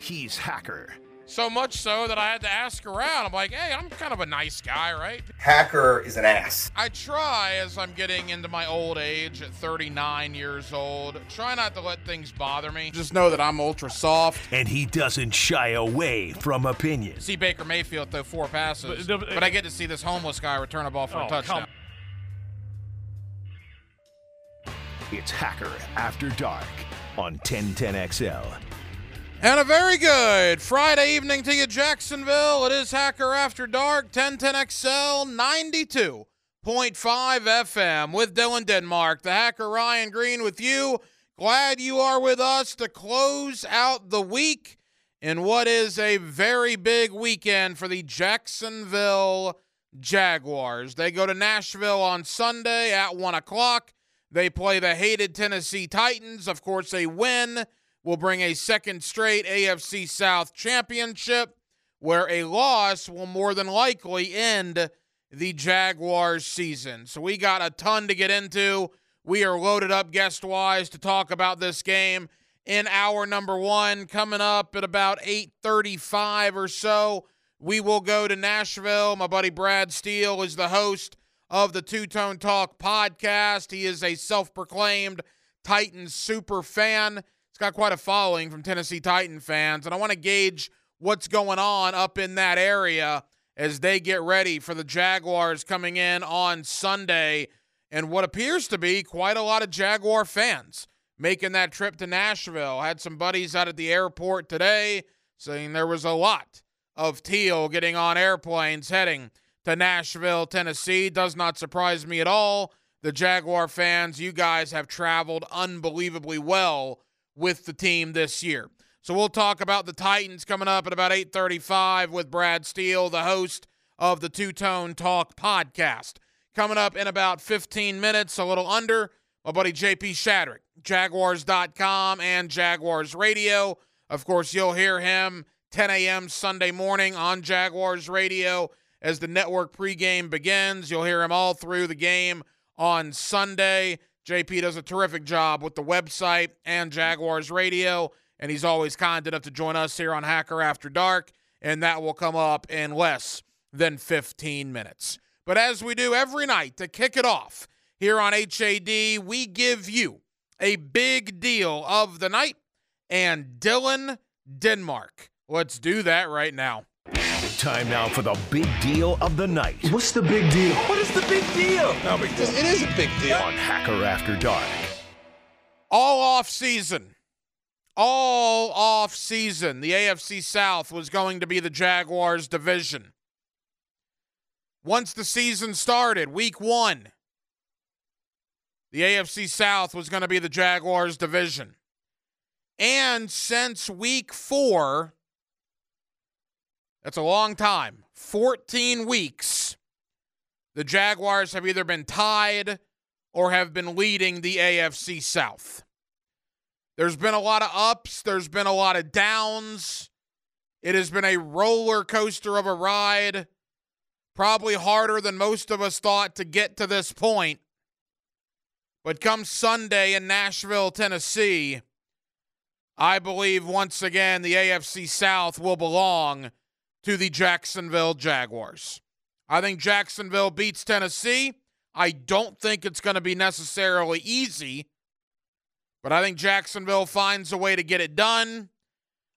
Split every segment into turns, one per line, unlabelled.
he's Hacker.
So much so that I had to ask around. I'm like, hey, I'm kind of a nice guy, right?
Hacker is an ass.
I try as I'm getting into my old age at 39 years old. Try not to let things bother me. Just know that I'm ultra soft.
And he doesn't shy away from opinions.
See Baker Mayfield throw four passes,
But-
but, I get to see this homeless guy return a ball for
Oh,
a touchdown.
It's Hacker After Dark on 1010XL.
And a very good Friday evening to you, Jacksonville. It is Hacker After Dark, 1010XL 92.5 FM with Dylan Denmark. The Hacker Ryan Green with you. Glad you are with us to close out the week in what is a very big weekend for the Jacksonville Jaguars. They go to Nashville on Sunday at 1 o'clock. They play the hated Tennessee Titans. Of course, they win will bring a second straight AFC South championship, where a loss will more than likely end the Jaguars season. So we got a ton to get into. We are loaded up guest wise to talk about this game in hour number one coming up at about 8.35 or so we will go to nashville my buddy brad steele is the host of the two tone talk podcast he is a self-proclaimed titans super fan got quite a following from tennessee titan fans and i want to gauge what's going on up in that area as they get ready for the jaguars coming in on sunday and what appears to be quite a lot of jaguar fans making that trip to Nashville. Had some buddies out at the airport today saying there was a lot of teal getting on airplanes heading to Nashville, Tennessee. Does not surprise me at all. The Jaguar fans, you guys have traveled unbelievably well with the team this year. So we'll talk about the Titans coming up at about 8:35 with Brad Steele, the host of the Two Tone Talk podcast. Coming up in about 15 minutes, a little under, my buddy JP Shadrick, Jaguars.com and Jaguars Radio. Of course, you'll hear him 10 a.m. Sunday morning on Jaguars Radio as the network pregame begins. You'll hear him all through the game on Sunday. JP does a terrific job with the website and Jaguars Radio, and he's always kind enough to join us here on Hacker After Dark, and that will come up in less than 15 minutes. But as we do every night to kick it off here on HAD, we give you a big deal of the night and Dylan Denmark. Let's do that right now.
Time now for the big deal of the night
What's the big deal?
What is the big deal?
No big deal.
It is a big deal.
on Hacker After Dark.
All off season. All off season. The AFC South was going to be the Jaguars division. Once the season started, week one, the AFC South was going to be the Jaguars division. And since week four, that's a long time, 14 weeks, the Jaguars have either been tied or have been leading the AFC South. There's been a lot of ups, there's been a lot of downs. It has been a roller coaster of a ride, probably harder than most of us thought to get to this point. But come Sunday in Nashville, Tennessee, I believe once again the AFC South will belong to the Jacksonville Jaguars. I think Jacksonville beats Tennessee. I don't think it's going to be necessarily easy, but I think Jacksonville finds a way to get it done.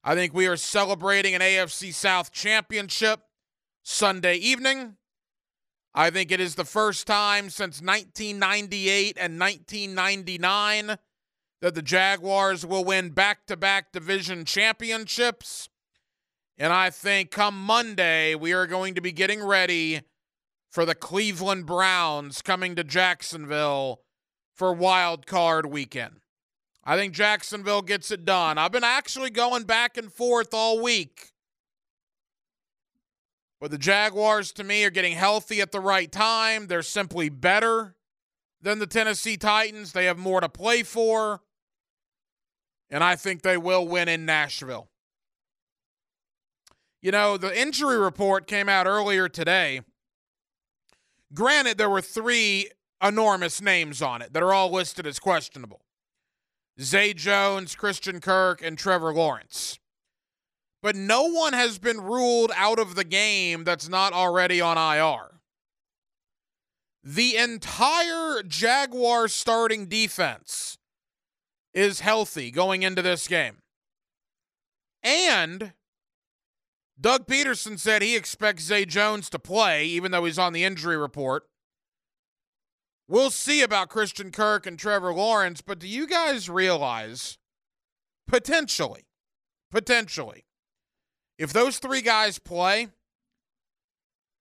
I think we are celebrating an AFC South championship Sunday evening. I think it is the first time since 1998 and 1999 that the Jaguars will win back to back division championships. And I think come Monday, we are going to be getting ready for the Cleveland Browns coming to Jacksonville for wild card weekend. I think Jacksonville gets it done. I've been actually going back and forth all week. But the Jaguars, to me, are getting healthy at the right time. They're simply better than the Tennessee Titans. They have more to play for. And I think they will win in Nashville. You know, the injury report came out earlier today. Granted, there were three enormous names on it that are all listed as questionable Zay Jones, Christian Kirk, and Trevor Lawrence. but no one has been ruled out of the game that's not already on IR. The entire Jaguar starting defense is healthy going into this game. And Doug Pederson said he expects Zay Jones to play, even though he's on the injury report. We'll see about Christian Kirk and Trevor Lawrence, but do you guys realize potentially, potentially, if those three guys play,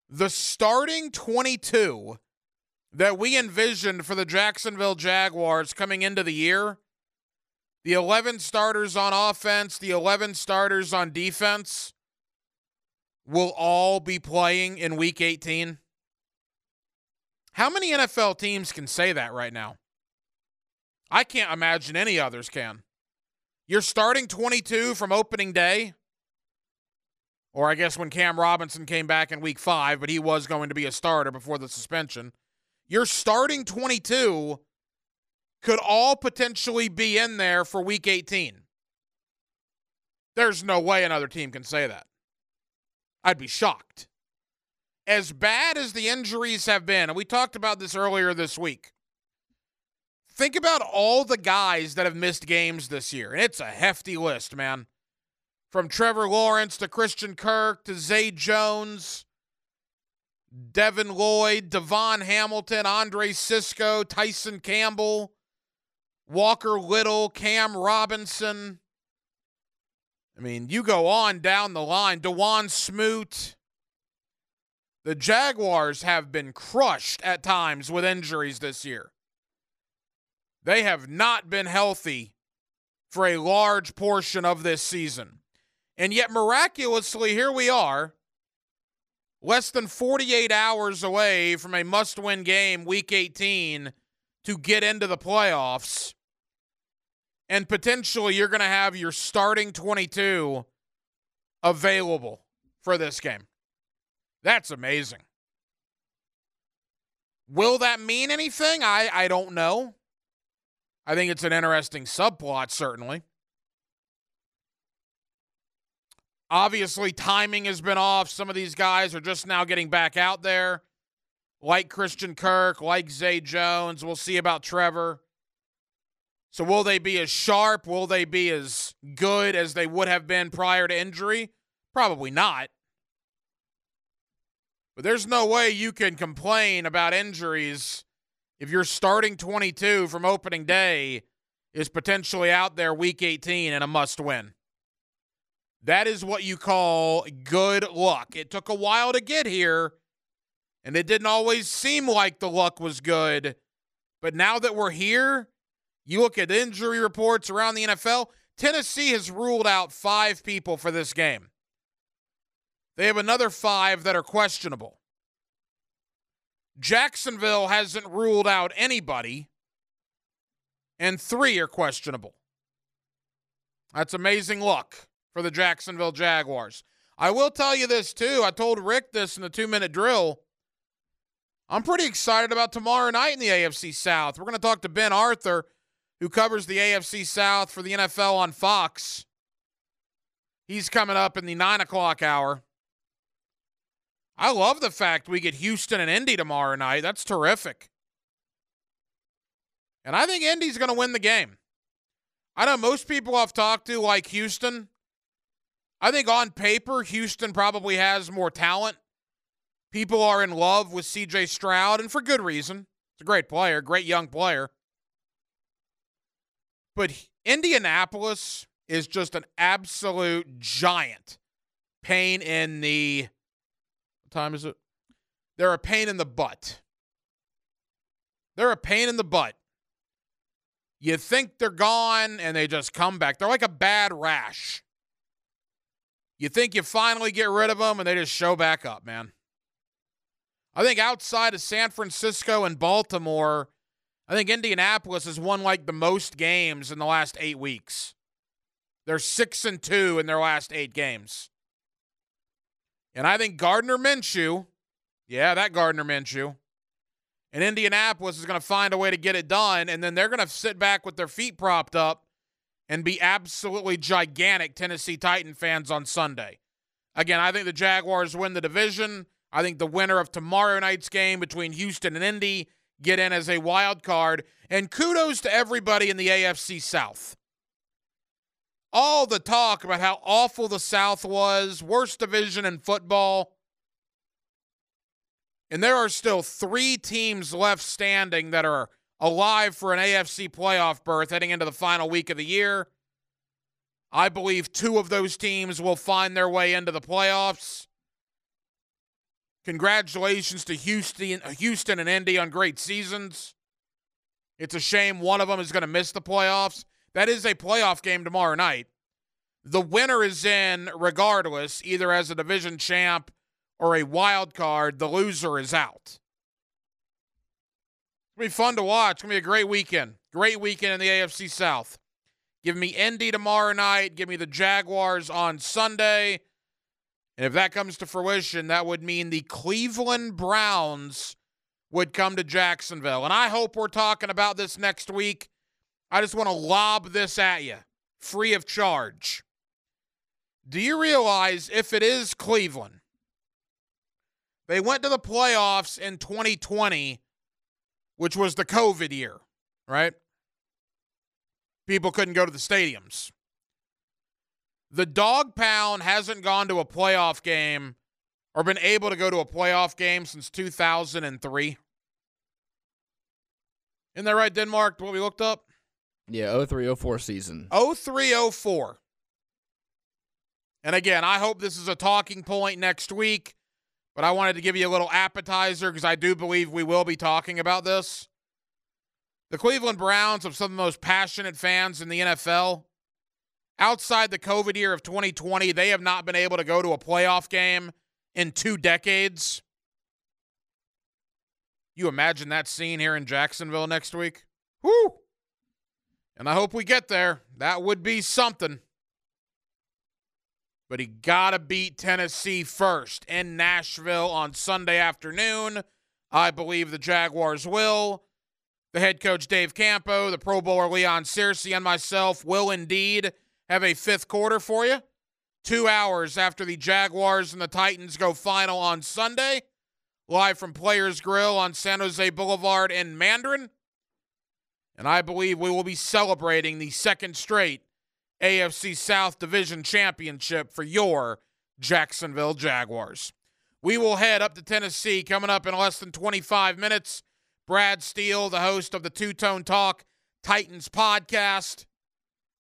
the starting 22 that we envisioned for the Jacksonville Jaguars coming into the year, the 11 starters on offense, the 11 starters on defense, will all be playing in week 18? How many NFL teams can say that right now? I can't imagine any others can. You're starting 22 from opening day, or I guess when Cam Robinson came back in week five, but he was going to be a starter before the suspension. You're starting 22 could all potentially be in there for week 18. There's no way another team can say that. I'd be shocked. As bad as the injuries have been, and we talked about this earlier this week, think about all the guys that have missed games this year. And it's a hefty list, man. From Trevor Lawrence to Christian Kirk to Zay Jones, Devin Lloyd, DaVon Hamilton, Andre Cisco, Tyson Campbell, Walker Little, Cam Robinson. I mean, you go on down the line. Dawuane Smoot. The Jaguars have been crushed at times with injuries this year. They have not been healthy for a large portion of this season. And yet, miraculously, here we are, less than 48 hours away from a must win game, week 18, to get into the playoffs and potentially you're going to have your starting 22 available for this game. That's amazing. Will that mean anything? I, I don't know. I think it's an interesting subplot, certainly. Obviously, timing has been off. Some of these guys are just now getting back out there, like Christian Kirk, like Zay Jones. We'll see about Trevor. So, will they be as sharp? Will they be as good as they would have been prior to injury? Probably not. But there's no way you can complain about injuries if your starting 22 from opening day is potentially out there week 18 and a must win. That is what you call good luck. It took a while to get here, and it didn't always seem like the luck was good. But now that we're here, you look at injury reports around the NFL, Tennessee has ruled out five people for this game. They have another five that are questionable. Jacksonville hasn't ruled out anybody, and three are questionable. That's amazing luck for the Jacksonville Jaguars. I will tell you this, too. I told Rick this in the two minute drill. I'm pretty excited about tomorrow night in the AFC South. We're going to talk to Ben Arthur who covers the AFC South for the NFL on Fox. He's coming up in the nine o'clock hour. I love the fact we get Houston and Indy tomorrow night. That's terrific. And I think Indy's going to win the game. I know most people I've talked to like Houston. I think on paper, Houston probably has more talent. People are in love with CJ Stroud, and for good reason. It's a great player, great young player. But Indianapolis is just an absolute giant pain in the time is it? They're a pain in the butt. They're a pain in the butt. You think they're gone and they just come back. They're like a bad rash. You think you finally get rid of them and they just show back up, man. I think outside of San Francisco and Baltimore, I think Indianapolis has won like the most games in the last eight weeks. They're six and two in their last eight games. And I think Gardner Minshew, yeah, that Gardner Minshew, and Indianapolis is going to find a way to get it done. And then they're going to sit back with their feet propped up and be absolutely gigantic Tennessee Titan fans on Sunday. Again, I think the Jaguars win the division. I think the winner of tomorrow night's game between Houston and Indy get in as a wild card. And kudos to everybody in the AFC South. All the talk about how awful the South was, worst division in football. And there are still three teams left standing that are alive for an AFC playoff berth heading into the final week of the year. I believe two of those teams will find their way into the playoffs. Congratulations to Houston, Houston and Indy on great seasons. It's a shame one of them is going to miss the playoffs. That is a playoff game tomorrow night. The winner is in regardless, either as a division champ or a wild card. The loser is out. It's going to be fun to watch. It's going to be a great weekend. Great weekend in the AFC South. Give me Indy tomorrow night. Give me the Jaguars on Sunday. And if that comes to fruition, that would mean the Cleveland Browns would come to Jacksonville. And I hope we're talking about this next week. I just want to lob this at you free of charge. Do you realize if it is Cleveland, they went to the playoffs in 2020, which was the COVID year, right? People couldn't go to the stadiums. The dog pound hasn't gone to a playoff game or been able to go to a playoff game since 2003. Isn't that right, Denmark? What we looked up?
Yeah, 0304 season.
0304. And again, I hope this is a talking point next week, but I wanted to give you a little appetizer because I do believe we will be talking about this. The Cleveland Browns have some of the most passionate fans in the NFL. Outside the COVID year of 2020, they have not been able to go to a playoff game in two decades. You imagine that scene here in Jacksonville next week? Whoo! And I hope we get there. That would be something. But he got to beat Tennessee first in Nashville on Sunday afternoon. I believe the Jaguars will. The head coach Dave Campo, the Pro Bowler Leon Searcy, and myself will indeed have a fifth quarter for you. Two hours after the Jaguars and the Titans go final on Sunday, live from Players Grill on San Jose Boulevard in Mandarin. And I believe we will be celebrating the second straight AFC South Division Championship for your Jacksonville Jaguars. We will head up to Tennessee coming up in less than 25 minutes. Brad Steele, the host of the Two Tone Talk Titans podcast,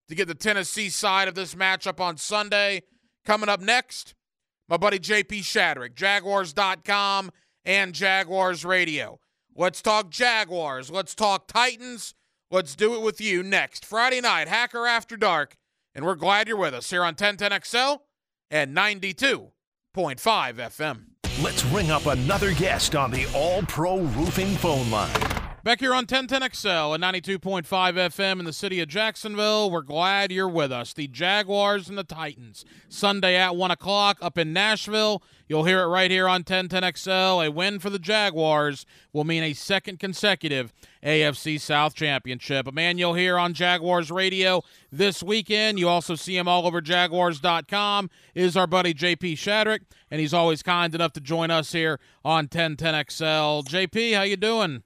to get the Tennessee side of this matchup on Sunday. Coming up next, my buddy JP Shadrick, Jaguars.com and Jaguars Radio. Let's talk Jaguars. Let's talk Titans. Let's do it with you next. Friday night, Hacker After Dark. And we're glad you're with us here on 1010XL and 92.5 FM.
Let's ring up another guest on the All Pro Roofing phone line.
Back here on 1010XL at 92.5 FM in the city of Jacksonville. We're glad you're with us. The Jaguars and the Titans. Sunday at 1 o'clock up in Nashville. You'll hear it right here on 1010XL. A win for the Jaguars will mean a second consecutive AFC South championship. A man you'll hear on Jaguars radio this weekend. You also see him all over Jaguars.com. Is our buddy JP Shadrick, and he's always kind enough to join us here on 1010XL. JP, how you doing?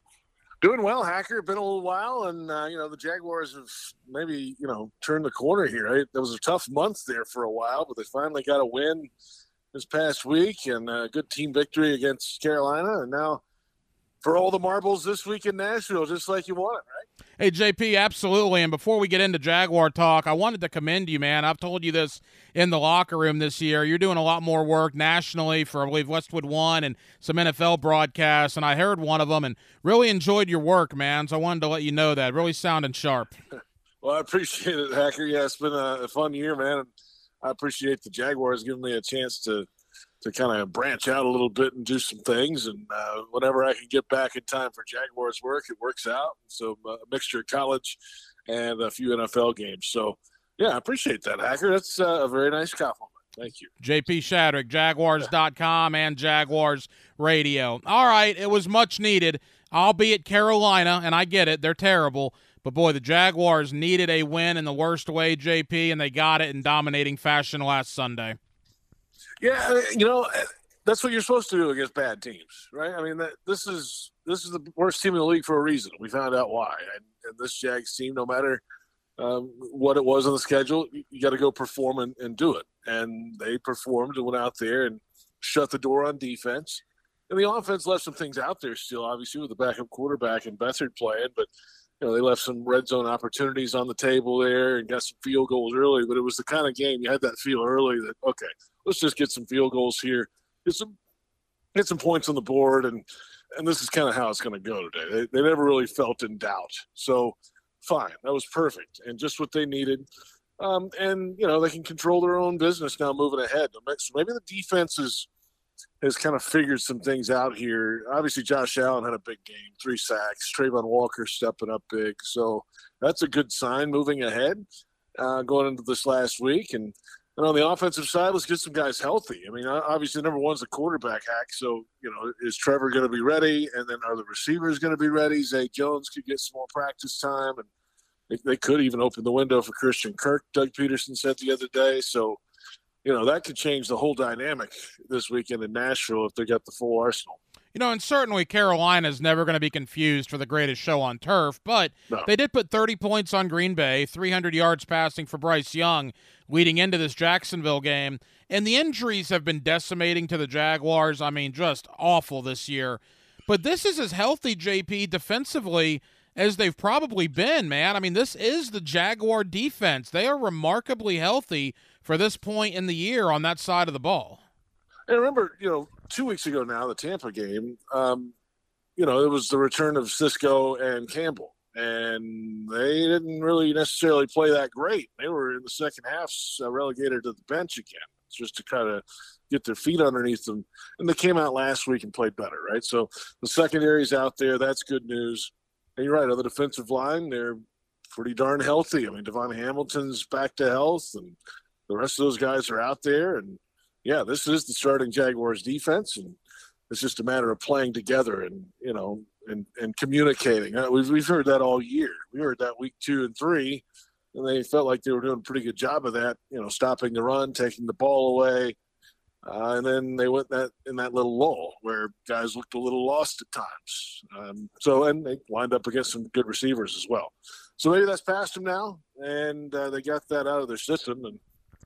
Doing well, Hacker. Been a little while, and uh, you know the Jaguars have maybe you know turned the corner here. Right? There was a tough month there for a while, but they finally got a win this past week and a good team victory against Carolina, and now for all the marbles this week in Nashville, just like you wanted, right?
Hey, JP, absolutely. And before we get into Jaguar talk, I wanted to commend you, man. I've told you this in the locker room this year. You're doing a lot more work nationally for, I believe, Westwood One and some NFL broadcasts. And I heard one of them and really enjoyed your work, man. So I wanted to let you know that. Really sounding sharp.
well, I appreciate it, Hacker. Yeah, it's been a fun year, man. I appreciate the Jaguars giving me a chance to to kind of branch out a little bit and do some things. And uh, whenever I can get back in time for Jaguars work, it works out. So uh, a mixture of college and a few NFL games. So yeah, I appreciate that, Hacker. That's uh, a very nice compliment. Thank you.
JP Shadrick, Jaguars.com and Jaguars Radio. All right, it was much needed, albeit Carolina, and I get it, they're terrible. But boy, the Jaguars needed a win in the worst way, JP, and they got it in dominating fashion last Sunday.
Yeah, you know, that's what you're supposed to do against bad teams, right? I mean, that, this is this is the worst team in the league for a reason. We found out why, and, and this Jags team, no matter um, what it was on the schedule, you, you got to go perform and, and do it. And they performed and went out there and shut the door on defense. And the offense left some things out there still, obviously, with the backup quarterback and Beathard playing, but you know, they left some red zone opportunities on the table there and got some field goals early. But it was the kind of game you had that feel early that okay, let's just get some field goals here, get some get some points on the board, and and this is kind of how it's going to go today. They, they never really felt in doubt, so fine, that was perfect and just what they needed. Um, and you know they can control their own business now moving ahead. So maybe the defense is has kind of figured some things out here. Obviously, Josh Allen had a big game, three sacks. Travon Walker stepping up big, so that's a good sign moving ahead, uh, going into this last week. And, and on the offensive side, let's get some guys healthy. I mean, obviously, number one's the quarterback hack. So you know, is Trevor going to be ready? And then are the receivers going to be ready? Zay Jones could get some more practice time, and they, they could even open the window for Christian Kirk. Doug Pederson said the other day. So you know that could change the whole dynamic this weekend in Nashville if they got the full arsenal.
You know, and certainly Carolina is never going to be confused for the greatest show on turf, but no. they did put 30 points on Green Bay, 300 yards passing for Bryce Young leading into this Jacksonville game. And the injuries have been decimating to the Jaguars. I mean, just awful this year. But this is as healthy, JP, defensively as they've probably been, man. I mean, this is the Jaguar defense. They are remarkably healthy for this point in the year on that side of the ball.
And remember, you know, two weeks ago now, the Tampa game, um, you know, it was the return of Cisco and Campbell, and they didn't really necessarily play that great. They were in the second half uh, relegated to the bench again, just to kind of get their feet underneath them. And they came out last week and played better, right? So the secondary's out there. That's good news. And you're right, on the defensive line, they're pretty darn healthy. I mean, DaVon Hamilton's back to health, and the rest of those guys are out there, and yeah, this is the starting Jaguars defense, and it's just a matter of playing together and you know and and communicating. Uh, we've we've heard that all year. We heard that week two and three, and they felt like they were doing a pretty good job of that. You know, stopping the run, taking the ball away, uh, and then they went that in that little lull where guys looked a little lost at times. Um, so and they lined up against some good receivers as well. So maybe that's past them now, and uh, they got that out of their system and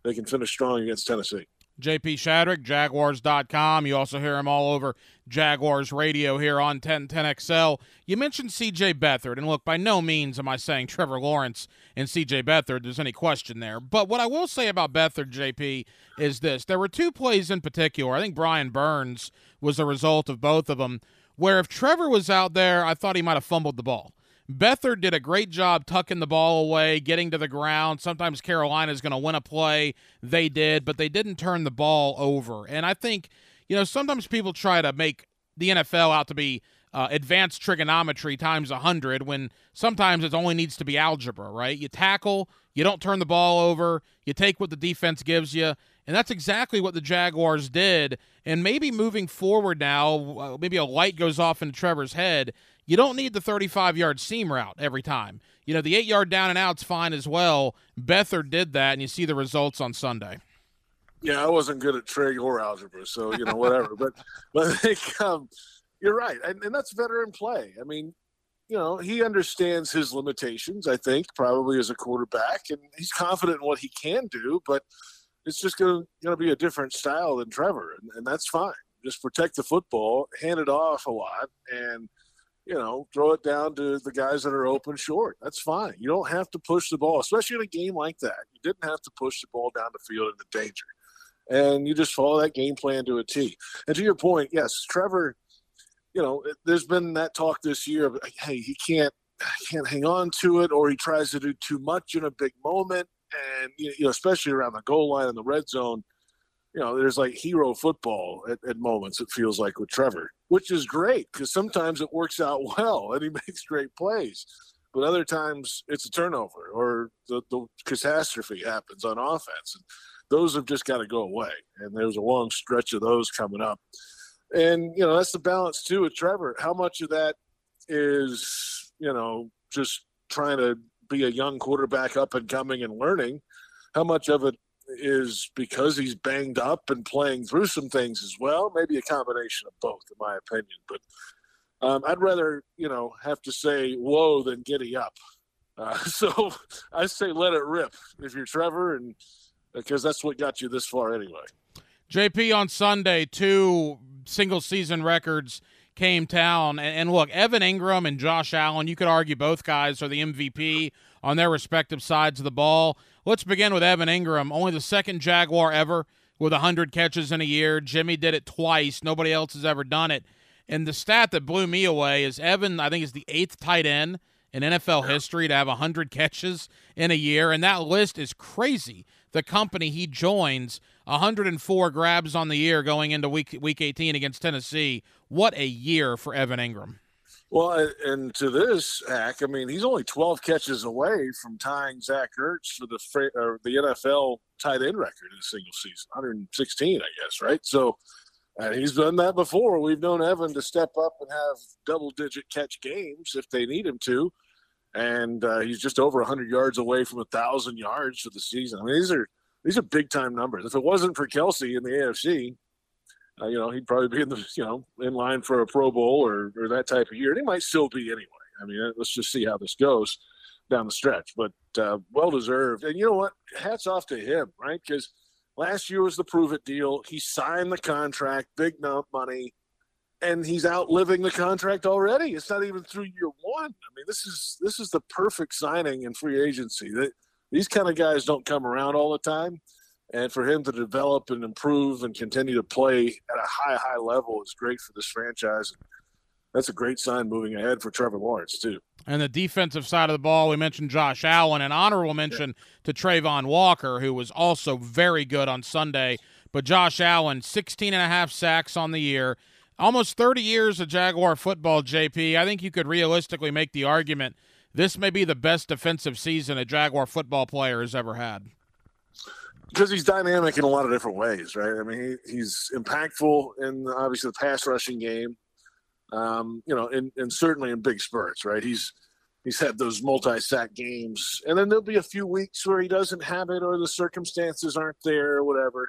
they can finish strong against Tennessee.
JP Shadrick, Jaguars.com. You also hear him all over Jaguars radio here on 1010XL. You mentioned CJ Beathard, and look, by no means am I saying Trevor Lawrence and CJ Beathard. There's any question there. But what I will say about Beathard, JP, is this. There were two plays in particular. I think Brian Burns was a result of both of them, where if Trevor was out there, I thought he might have fumbled the ball. Beathard did a great job tucking the ball away, getting to the ground. Sometimes Carolina is going to win a play. They did, but they didn't turn the ball over. And I think, you know, sometimes people try to make the NFL out to be uh, advanced trigonometry times 100 when sometimes it only needs to be algebra, right? You tackle, you don't turn the ball over, you take what the defense gives you. And that's exactly what the Jaguars did. And maybe moving forward now, uh, maybe a light goes off in Trevor's head you don't need the 35 yard seam route every time. You know, the eight yard down and out's fine as well. Beathard did that, and you see the results on Sunday.
Yeah, I wasn't good at trig or algebra, so you know whatever. but but I think um, you're right, and, and that's veteran play. I mean, you know, he understands his limitations. I think probably as a quarterback, and he's confident in what he can do. But it's just going to be a different style than Trevor, and, and that's fine. Just protect the football, hand it off a lot, and you know, throw it down to the guys that are open short. That's fine. You don't have to push the ball, especially in a game like that. You didn't have to push the ball down the field into danger. And you just follow that game plan to a T. And to your point, yes, Trevor, you know, there's been that talk this year of, hey, he can't can't hang on to it or he tries to do too much in a big moment. And, you know, especially around the goal line in the red zone – you know, there's like hero football at, at moments, it feels like with Trevor, which is great because sometimes it works out well and he makes great plays. But other times it's a turnover or the, the catastrophe happens on offense. And those have just got to go away. And there's a long stretch of those coming up. And, you know, that's the balance too with Trevor. How much of that is, you know, just trying to be a young quarterback up and coming and learning. How much of it is because he's banged up and playing through some things as well? Maybe a combination of both, in my opinion. But um, I'd rather, you know, have to say whoa than giddy up. Uh, so I say let it rip if you're Trevor, and because that's what got you this far anyway.
JP on Sunday, two single season records came down. And, look, Evan Engram and Josh Allen, you could argue both guys are the MVP on their respective sides of the ball. Let's begin with Evan Engram, only the second Jaguar ever with 100 catches in a year. Jimmy did it twice. Nobody else has ever done it. And the stat that blew me away is Evan, I think, is the eighth tight end in NFL history to have 100 catches in a year. And that list is crazy. The company he joins, 104 grabs on the year going into week, week 18 against Tennessee. What a year for Evan Engram.
Well, and to this hack, I mean, he's only 12 catches away from tying Zach Ertz for the the NFL tight end record in a single season, 116, I guess, right? So, and he's done that before. We've known Evan to step up and have double-digit catch games if they need him to, and uh, he's just over 100 yards away from a thousand yards for the season. I mean, these are these are big-time numbers. If it wasn't for Kelce in the AFC, uh, you know, he'd probably be in the, you know, in line for a Pro Bowl or, or that type of year. And he might still be anyway. I mean, uh, let's just see how this goes down the stretch. But uh, well deserved. And you know what? Hats off to him, right? Because last year was the prove it deal. He signed the contract, big money, and he's outliving the contract already. It's not even through year one. I mean, this is this is the perfect signing in free agency. That these kind of guys don't come around all the time and for him to develop and improve and continue to play at a high, high level is great for this franchise. That's a great sign moving ahead for Trevor Lawrence too.
And the defensive side of the ball, we mentioned Josh Allen, an honorable mention yeah. to Travon Walker, who was also very good on Sunday. But Josh Allen, 16 and a half sacks on the year, almost 30 years of Jaguar football, JP. I think you could realistically make the argument this may be the best defensive season a Jaguar football player has ever had
because he's dynamic in a lot of different ways, right? I mean, he, he's impactful in obviously the pass rushing game, um, you know, and, and certainly in big spurts, right? He's he's had those multi sack games, and then there'll be a few weeks where he doesn't have it or the circumstances aren't there or whatever.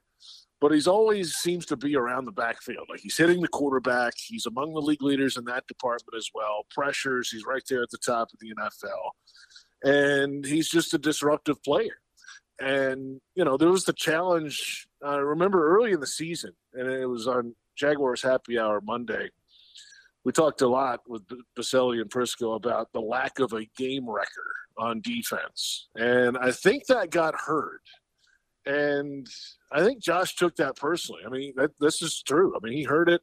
But he's always seems to be around the backfield. Like he's hitting the quarterback. He's among the league leaders in that department as well. Pressures, he's right there at the top of the NFL. And he's just a disruptive player and you know there was the challenge. I remember early in the season, and it was on Jaguars Happy Hour Monday. We talked a lot with Boselli and Prisco about the lack of a game wrecker on defense, and I think that got heard. And I think Josh took that personally. I mean, that, this is true. I mean, he heard it,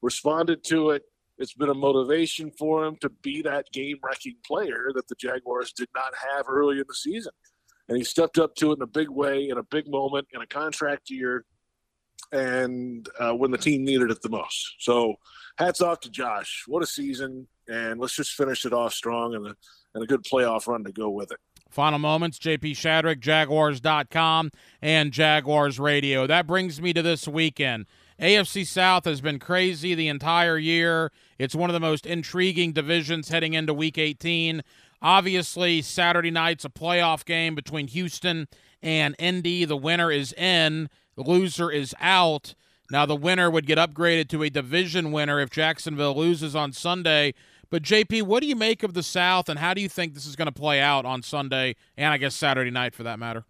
responded to it. It's been a motivation for him to be that game wrecking player that the Jaguars did not have early in the season and he stepped up to it in a big way, in a big moment, in a contract year, and uh, when the team needed it the most. So, hats off to Josh. What a season! And let's just finish it off strong and a, and a good playoff run to go with it.
Final moments, JP Shadrick, Jaguars.com, and Jaguars Radio. That brings me to this weekend. AFC South has been crazy the entire year. It's one of the most intriguing divisions heading into Week 18. Obviously, Saturday night's a playoff game between Houston and Indy. The winner is in, the loser is out. Now, the winner would get upgraded to a division winner if Jacksonville loses on Sunday. But, JP, what do you make of the South, and how do you think this is going to play out on Sunday and I guess Saturday night for that matter?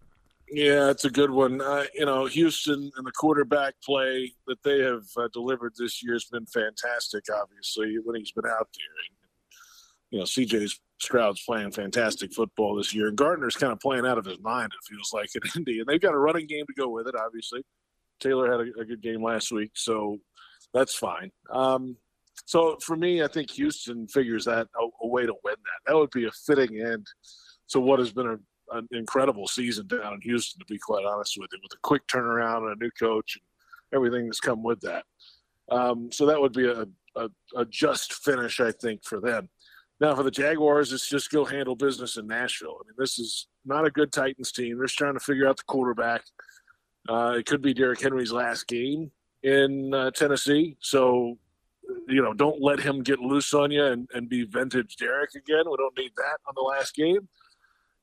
Yeah, it's a good one. Uh, you know, Houston and the quarterback play that they have uh, delivered this year has been fantastic, obviously, when he's been out there. You know, CJ's Stroud's playing fantastic football this year. Gardner's kind of playing out of his mind, it feels like, at Indy. And they've got a running game to go with it, obviously. Taylor had a, a good game last week, so that's fine. Um, so for me, I think Houston figures that a, a, way to win that. That would be a fitting end to what has been a, an incredible season down in Houston, to be quite honest with you, with a quick turnaround and a new coach and everything that's come with that. Um, so that would be a, a, a just finish, I think, for them. Now for the Jaguars, it's just go handle business in Nashville. I mean, this is not a good Titans team. They're just trying to figure out the quarterback. Uh, it could be Derrick Henry's last game in uh, Tennessee, so you know, don't let him get loose on you and, and be vintage Derrick again. We don't need that on the last game.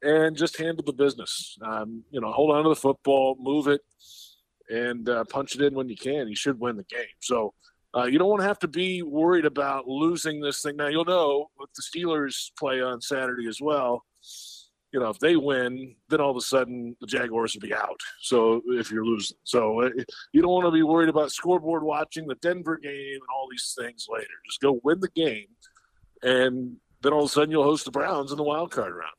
And just handle the business. Um, you know, hold on to the football, move it, and uh, punch it in when you can. You should win the game. So uh, you don't want to have to be worried about losing this thing. Now you'll know with the Steelers play on Saturday as well. You know, if they win, then all of a sudden the Jaguars will be out. So if you're losing, so uh, you don't want to be worried about scoreboard watching the Denver game and all these things later. Just go win the game, and then all of a sudden you'll host the Browns in the wild card round.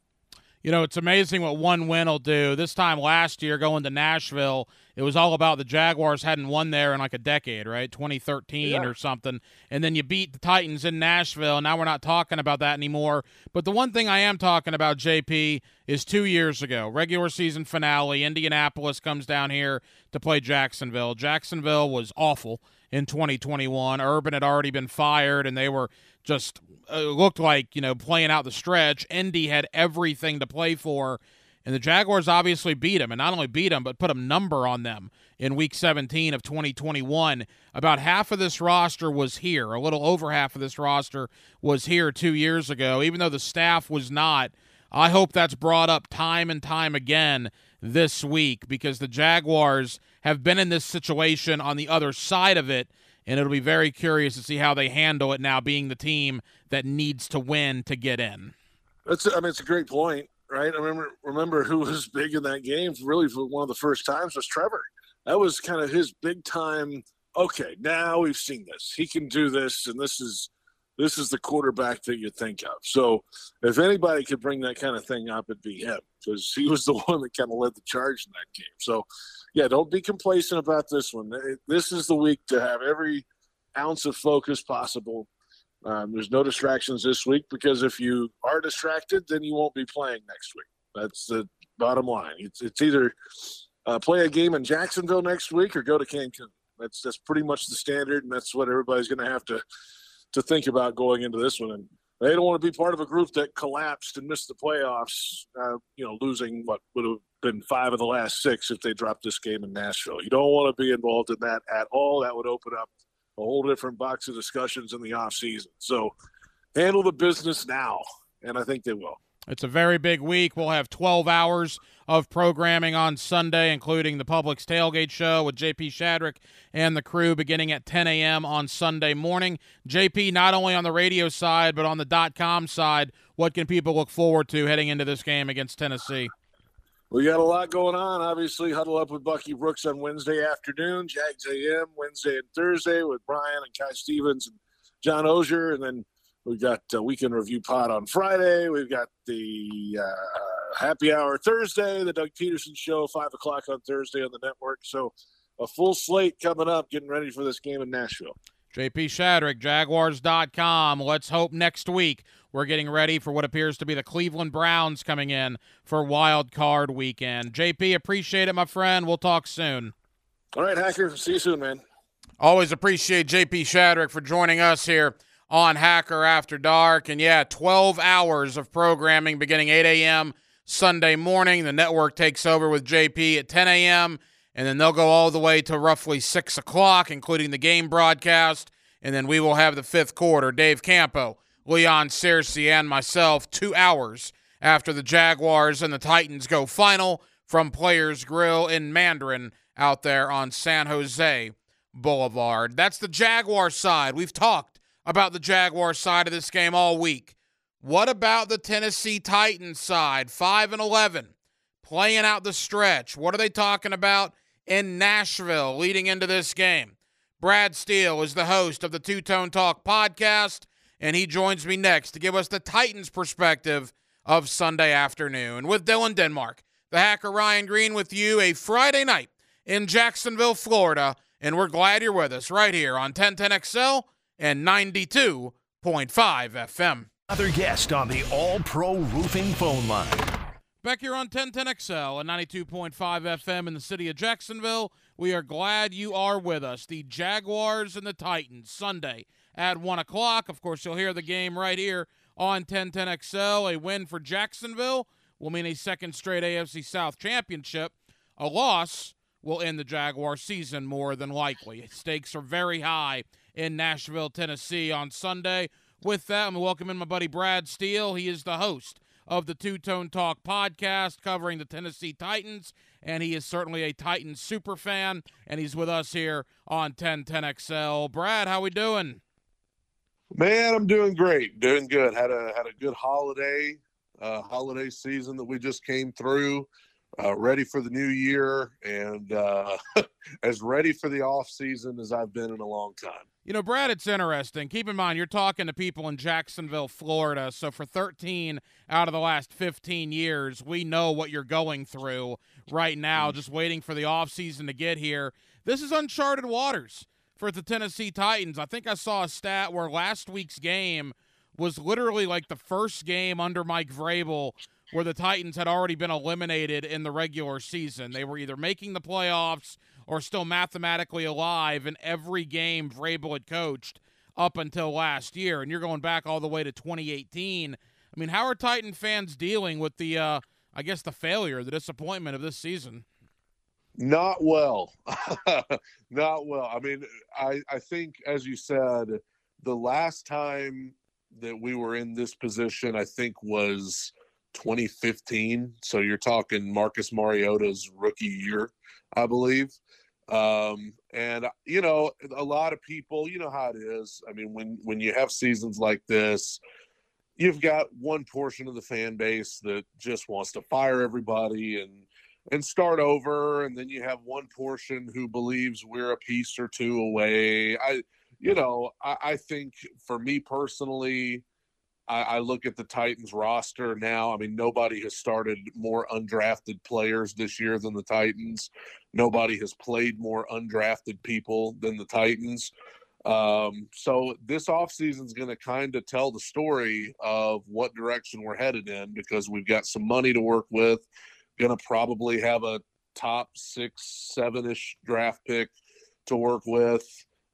You know, it's amazing what one win will do. This time last year, going to Nashville, it was all about the Jaguars hadn't won there in like a decade, right? 2013
Yeah.
or something. And then you beat the Titans in Nashville. Now we're not talking about that anymore. But the one thing I am talking about, JP, is two years ago, regular season finale. Indianapolis comes down here to play Jacksonville. Jacksonville was awful in 2021. Urban had already been fired, and they were just uh, looked like you know playing out the stretch. Indy had everything to play for, and the Jaguars obviously beat them, and not only beat them but put a number on them in Week 17 of 2021. About half of this roster was here, a little over half of this roster was here two years ago, even though the staff was not. I hope that's brought up time and time again this week because the Jaguars have been in this situation on the other side of it, and it'll be very curious to see how they handle it now, being the team that needs to win to get in.
That's I mean it's a great point, right? I remember remember who was big in that game really for one of the first times was Trevor. That was kind of his big time. Okay, now we've seen this. He can do this, and this is this is the quarterback that you think of. So if anybody could bring that kind of thing up, it'd be him because he was the one that kind of led the charge in that game. So yeah, don't be complacent about this one. This is the week to have every ounce of focus possible. Um, there's no distractions this week because if you are distracted, then you won't be playing next week. That's the bottom line. It's, it's either uh, play a game in Jacksonville next week or go to Cancun. That's that's pretty much the standard, and that's what everybody's going to have to to think about going into this one. And they don't want to be part of a group that collapsed and missed the playoffs. Uh, you know, losing what would have been five of the last six if they dropped this game in Nashville. You don't want to be involved in that at all. That would open up a whole different box of discussions in the off season. So handle the business now, and I think they will.
It's a very big week. We'll have 12 hours of programming on Sunday, including the Publix Tailgate Show with JP Shadrick and the crew beginning at 10 a.m. on Sunday morning. JP, not only on the radio side, but on the dot com side, what can people look forward to heading into this game against Tennessee?
We got a lot going on. Obviously, huddle up with Bucky Brooks on Wednesday afternoon, Jags AM Wednesday and Thursday with Brian and Kai Stevens and John Oehser, and then we've got a weekend review pod on Friday. We've got the uh, happy hour Thursday, the Doug Pederson show, five o'clock on Thursday on the network. So a full slate coming up, getting ready for this game in Nashville.
JP Shadrick, Jaguars.com. Let's hope next week we're getting ready for what appears to be the Cleveland Browns coming in for wild card weekend. JP, appreciate it, my friend. We'll talk soon.
All right, Hacker. See you soon, man.
Always appreciate JP Shadrick for joining us here on Hacker After Dark. And yeah, 12 hours of programming beginning 8 a.m. Sunday morning. The network takes over with JP at 10 a.m. And then they'll go all the way to roughly 6 o'clock, including the game broadcast. And then we will have the fifth quarter. Dave Campo, Leon Searcy, and myself, two hours after the Jaguars and the Titans go final from Players Grill in Mandarin out there on San Jose Boulevard. That's the Jaguar side. We've talked about the Jaguar side of this game all week. What about the Tennessee Titans side? 5 and 11, playing out the stretch. What are they talking about in Nashville leading into this game? Brad Steele is the host of the Two Tone Talk podcast, and he joins me next to give us the Titans perspective of Sunday afternoon with Dylan Denmark, the hacker Ryan Green with you a Friday night in Jacksonville, Florida, and we're glad you're with us right here on 1010XL and 92.5 FM.
Another guest on the All Pro Roofing phone line.
Back here on 1010XL and 92.5 FM in the city of Jacksonville, we are glad you are with us. The Jaguars and the Titans, Sunday at 1 o'clock. Of course, you'll hear the game right here on 1010XL. A win for Jacksonville will mean a second straight AFC South championship. A loss will end the Jaguar season more than likely. Stakes are very high in Nashville, Tennessee on Sunday. With that, I'm welcome in my buddy Brad Steele. He is the host of the Two Tone Talk podcast covering the Tennessee Titans, and he is certainly a Titans super fan, and he's with us here on 1010XL. Brad, how we doing?
Man, I'm doing great, doing good. Had a had a good holiday, uh, holiday season that we just came through. Uh, ready for the new year and uh, as ready for the off season as I've been in a long time.
You know, Brad, it's interesting. Keep in mind, you're talking to people in Jacksonville, Florida. So for 13 out of the last 15 years, we know what you're going through right now, just waiting for the off season to get here. This is uncharted waters for the Tennessee Titans. I think I saw a stat where last week's game was literally like the first game under Mike Vrabel where the Titans had already been eliminated in the regular season. They were either making the playoffs or still mathematically alive in every game Vrabel had coached up until last year. And you're going back all the way to 2018. I mean, how are Titan fans dealing with the, uh, I guess, the failure, the disappointment of this season?
Not well. Not well. I mean, I, I think, as you said, the last time that we were in this position, I think, was 2015. So you're talking Marcus Mariota's rookie year, I believe. Um, and you know, a lot of people, you know how it is. I mean, when when you have seasons like this, you've got one portion of the fan base that just wants to fire everybody and and start over, and then you have one portion who believes we're a piece or two away. I, you know, I, I think for me personally, I, I, look at the Titans roster now. I mean, nobody has started more undrafted players this year than the Titans. Nobody has played more undrafted people than the Titans. Um, so this offseason is going to kind of tell the story of what direction we're headed in because we've got some money to work with. Going to probably have a top six, seven ish draft pick to work with.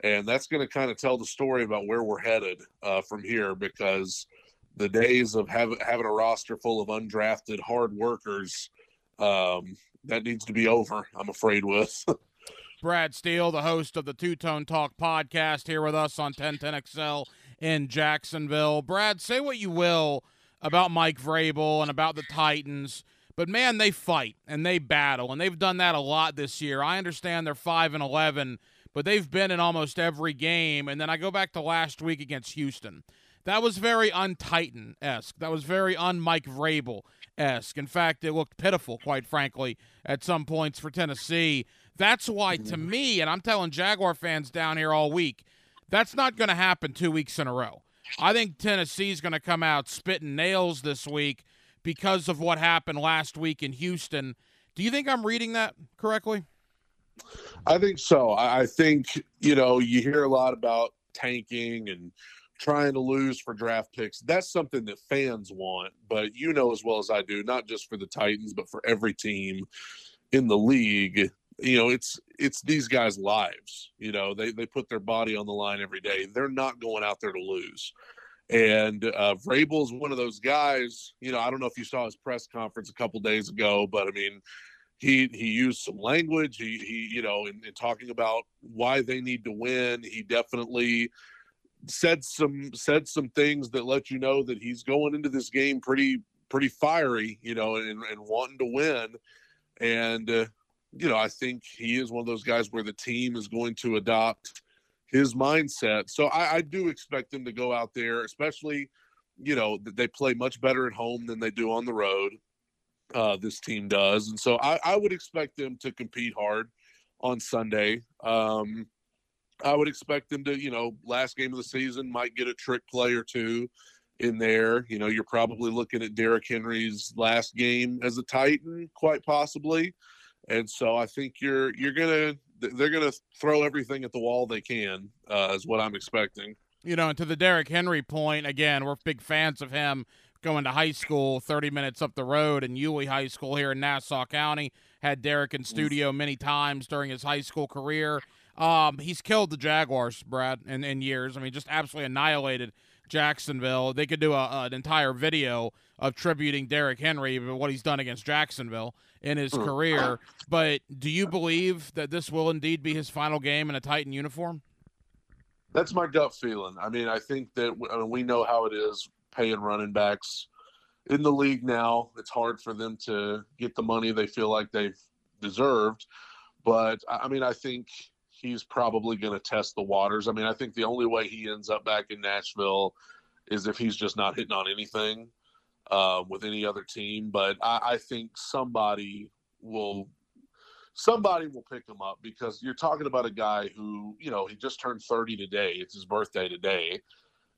And that's going to kind of tell the story about where we're headed uh, from here because – the days of having having a roster full of undrafted hard workers um, that needs to be over. I'm afraid with.
Brad Steele, the host of the Two Tone Talk podcast, here with us on 1010XL in Jacksonville. Brad, say what you will about Mike Vrabel and about the Titans, but man, they fight and they battle, and they've done that a lot this year. I understand they're five and eleven, but they've been in almost every game. And then I go back to last week against Houston. That was very untitan esque. That was very un Mike Vrabel esque. In fact, it looked pitiful, quite frankly, at some points for Tennessee. That's why, to mm-hmm. me, and I'm telling Jaguar fans down here all week, that's not going to happen two weeks in a row. I think Tennessee's going to come out spitting nails this week because of what happened last week in Houston. Do you think I'm reading that correctly?
I think so. I think, you know, you hear a lot about tanking and trying to lose for draft picks. That's something that fans want, but you know as well as I do, not just for the Titans, but for every team in the league. You know, it's it's these guys' lives. You know, they they put their body on the line every day. They're not going out there to lose. And uh, Vrabel is one of those guys. You know, I don't know if you saw his press conference a couple days ago, but I mean, he he used some language. He he you know, in, in talking about why they need to win. He definitely said some said some things that let you know that he's going into this game pretty pretty fiery, you know, and, and wanting to win. And uh, you know, I think he is one of those guys where the team is going to adopt his mindset. So I, I do expect them to go out there, especially, you know, they play much better at home than they do on the road. Uh, this team does, and so I, I would expect them to compete hard on Sunday. Um, I would expect them to, you know, last game of the season might get a trick play or two in there. You know, you're probably looking at Derrick Henry's last game as a Titan, quite possibly. And so I think you're you're gonna they're gonna throw everything at the wall they can, uh, is what I'm expecting.
You know, and to the Derrick Henry point, again, we're big fans of him going to high school 30 minutes up the road in Yulee High School here in Nassau County. Had Derrick in studio many times during his high school career. Um, he's killed the Jaguars, Brad, in, in years. I mean, just absolutely annihilated Jacksonville. They could do a, an entire video of tributing Derrick Henry, what he's done against Jacksonville in his hmm. career. But do you believe that this will indeed be his final game in a Titan uniform?
That's my gut feeling. I mean, I think that I mean, we know how it is paying running backs in the league now. It's hard for them to get the money they feel like they've deserved. But I mean, I think he's probably going to test the waters. I mean, I think the only way he ends up back in Nashville is if he's just not hitting on anything uh, with any other team. But I, I think somebody will somebody will pick him up because you're talking about a guy who, you know, he just turned 30 today. It's his birthday today.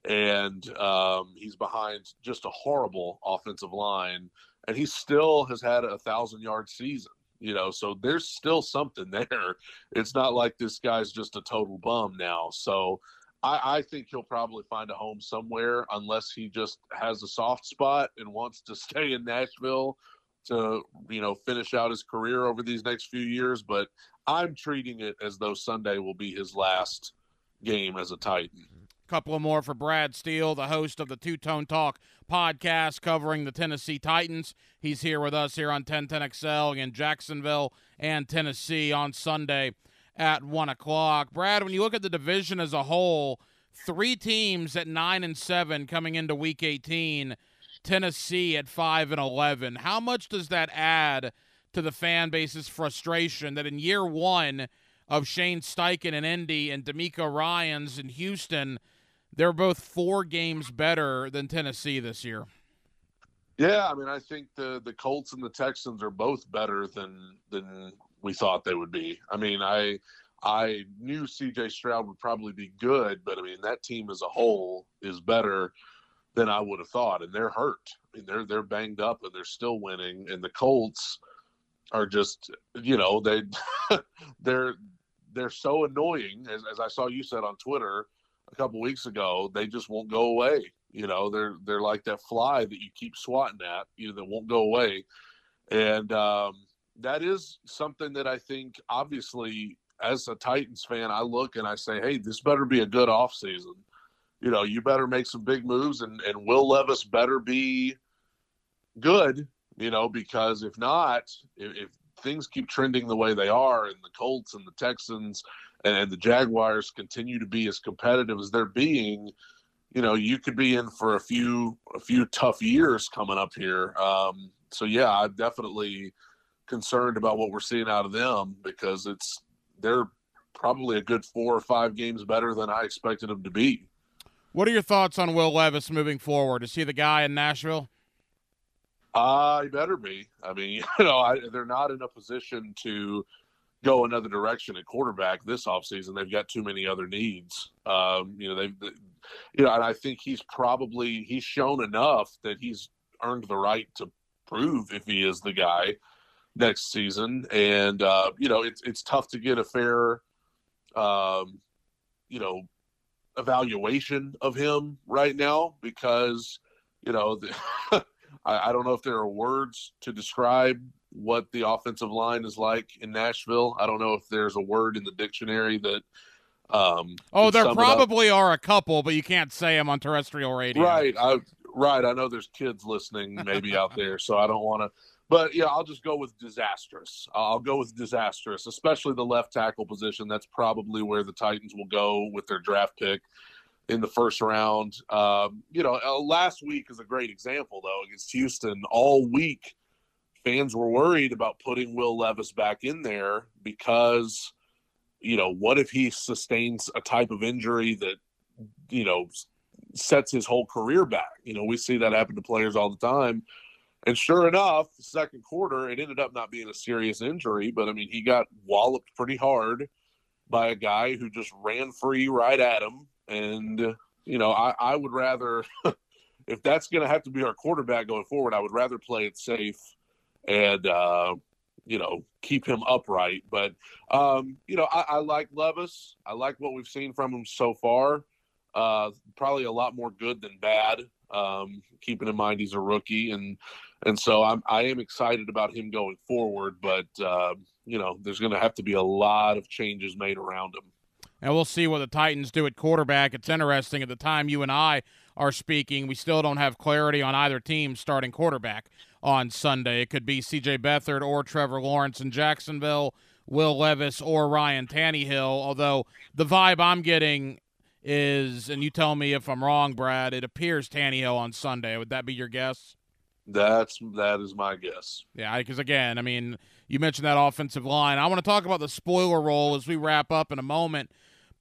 And um, he's behind just a horrible offensive line. And he still has had a thousand yard season, you know, so there's still something there. It's not like this guy's just a total bum now. So I, I think he'll probably find a home somewhere unless he just has a soft spot and wants to stay in Nashville to you know finish out his career over these next few years. But I'm treating it as though Sunday will be his last game as a Titan.
Couple of more for Brad Steele, the host of the Two Tone Talk podcast covering the Tennessee Titans. He's here with us here on 1010XL in Jacksonville and Tennessee on Sunday at one o'clock. Brad, when you look at the division as a whole, three teams at nine and seven coming into Week 18 Tennessee at 5 and 11. How much does that add to the fan base's frustration that in year 1 of Shane Steichen and Indy and DeMeco Ryans in Houston, they're both 4 games better than Tennessee this year?
Yeah, I mean, I think the the Colts and the Texans are both better than than we thought they would be. I mean, I I knew CJ Stroud would probably be good, but I mean that team as a whole is better than I would have thought. And they're hurt. I mean, they're they're banged up and they're still winning. And the Colts are just, you know, they they're they're so annoying. As, as I saw you said on Twitter a couple weeks ago, they just won't go away. You know, they're they're like that fly that you keep swatting at, you know, that won't go away. And um, that is something that I think, obviously, as a Titans fan, I look and I say, hey, this better be a good off season you know, you better make some big moves, and and Will Levis better be good, you know, because if not, if, if things keep trending the way they are, and the Colts and the Texans and the Jaguars continue to be as competitive as they're being, you know, you could be in for a few a few tough years coming up here. Um, so yeah, I'm definitely concerned about what we're seeing out of them because it's they're probably a good four or five games better than I expected them to be.
What are your thoughts on Will Levis moving forward? Is he the guy in Nashville?
Uh, he better be. I mean, you know, I, they're not in a position to go another direction at quarterback this offseason. They've got too many other needs. Um, you know, they've, they, you know, and I think he's probably he's shown enough that he's earned the right to prove if he is the guy next season. And uh, you know, it's it's tough to get a fair, um, you know, evaluation of him right now because you know the, I, I, don't know if there are words to describe what the offensive line is like in Nashville. I don't know if there's a word in the dictionary that. Um,
oh, there probably are a couple, but you can't say them on terrestrial radio.
Right. I, right. I know there's kids listening maybe out there, so I don't want to but yeah, I'll just go with disastrous. I'll go with disastrous, especially the left tackle position. That's probably where the Titans will go with their draft pick in the first round. Um, you know, uh, last week is a great example though against Houston. All week, fans were worried about putting Will Levis back in there because, you know, what if he sustains a type of injury that, you know, sets his whole career back? You know, we see that happen to players all the time and sure enough, the second quarter, it ended up not being a serious injury, but I mean, he got walloped pretty hard by a guy who just ran free right at him. And, you know, I, I would rather, if that's going to have to be our quarterback going forward, I would rather play it safe and, uh, you know, keep him upright. But, um, you know, I, I like Levis. I like what we've seen from him so far. Uh, probably a lot more good than bad. Um, keeping in mind he's a rookie, and and so I'm I am excited about him going forward. But uh, you know, there's going to have to be a lot of changes made around him.
And we'll see what the Titans do at quarterback. It's interesting. At the time you and I are speaking, we still don't have clarity on either team starting quarterback on Sunday. It could be C.J. Beathard or Trevor Lawrence in Jacksonville, Will Levis or Ryan Tannehill. Although the vibe I'm getting is, and you tell me if I'm wrong, Brad. It appears Tannehill on Sunday. Would that be your guess?
That's that is my guess.
Yeah, because again, I mean, you mentioned that offensive line. I want to talk about the spoiler role as we wrap up in a moment.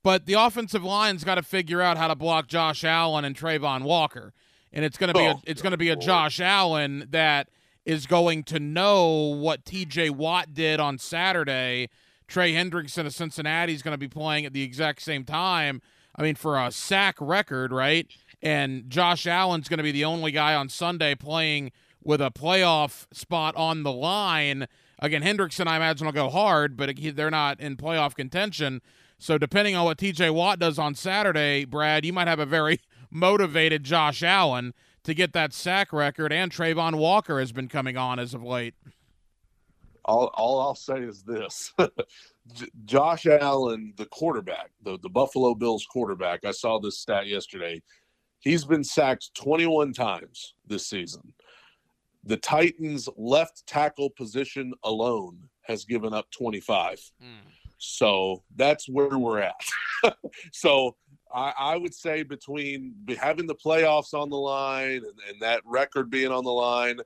But the offensive line's got to figure out how to block Josh Allen and Travon Walker, and it's going to be a,
Oh,
it's going to be a Josh Allen that is going to know what T.J. Watt did on Saturday. Trey Hendrickson of Cincinnati is going to be playing at the exact same time. I mean, for a sack record, right? And Josh Allen's going to be the only guy on Sunday playing with a playoff spot on the line. Again, Hendrickson, I imagine, will go hard, but they're not in playoff contention. So, depending on what TJ Watt does on Saturday, Brad, you might have a very motivated Josh Allen to get that sack record. And Travon Walker has been coming on as of late.
All all I'll say is this: Josh Allen, the quarterback, the the Buffalo Bills quarterback. I saw this stat yesterday. He's been sacked 21 times this season. The Titans' left tackle position alone has given up 25. So that's where we're at. so I, I would say between be- having the playoffs on the line and, and that record being on the line,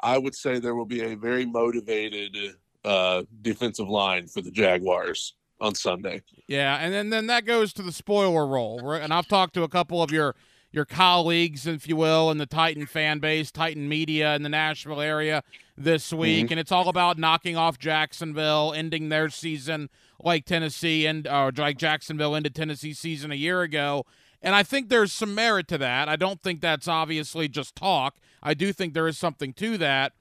I would say there will be a very motivated uh, defensive line for the Jaguars on Sunday.
Yeah, and then then that goes to the spoiler role. right? And I've talked to a couple of your your colleagues, if you will, in the Titan fan base, Titan media in the Nashville area this week, mm-hmm. and it's all about knocking off Jacksonville, ending their season like Tennessee and or like Jacksonville ended Tennessee season a year ago. And I think there's some merit to that. I don't think that's obviously just talk. I do think there is something to that.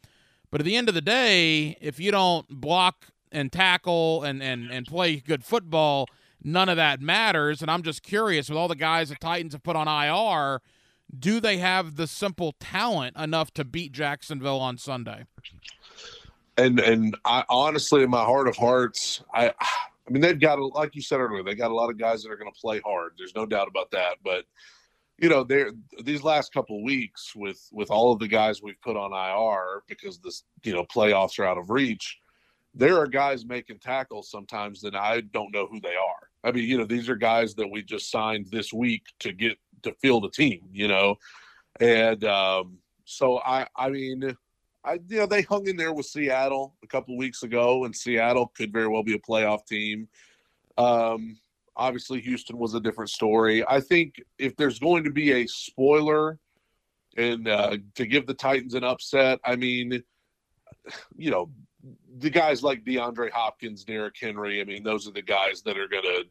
But at the end of the day, if you don't block and tackle and, and, and play good football, none of that matters. And I'm just curious with all the guys the Titans have put on IR, do they have the simple talent enough to beat Jacksonville on Sunday?
And and I honestly, in my heart of hearts, I I mean they've got like you said earlier, they got a lot of guys that are going to play hard. There's no doubt about that. But you know, they're these last couple weeks with with all of the guys we've put on IR because this you know playoffs are out of reach. There are guys making tackles sometimes that I don't know who they are. I mean, you know, these are guys that we just signed this week to get to field a team. You know, and um, so I I mean. I, you know, they hung in there with Seattle a couple weeks ago, and Seattle could very well be a playoff team. Um, obviously, Houston was a different story. I think if there's going to be a spoiler and uh, to give the Titans an upset, I mean, you know, the guys like DeAndre Hopkins, Derrick Henry, I mean, those are the guys that are going to.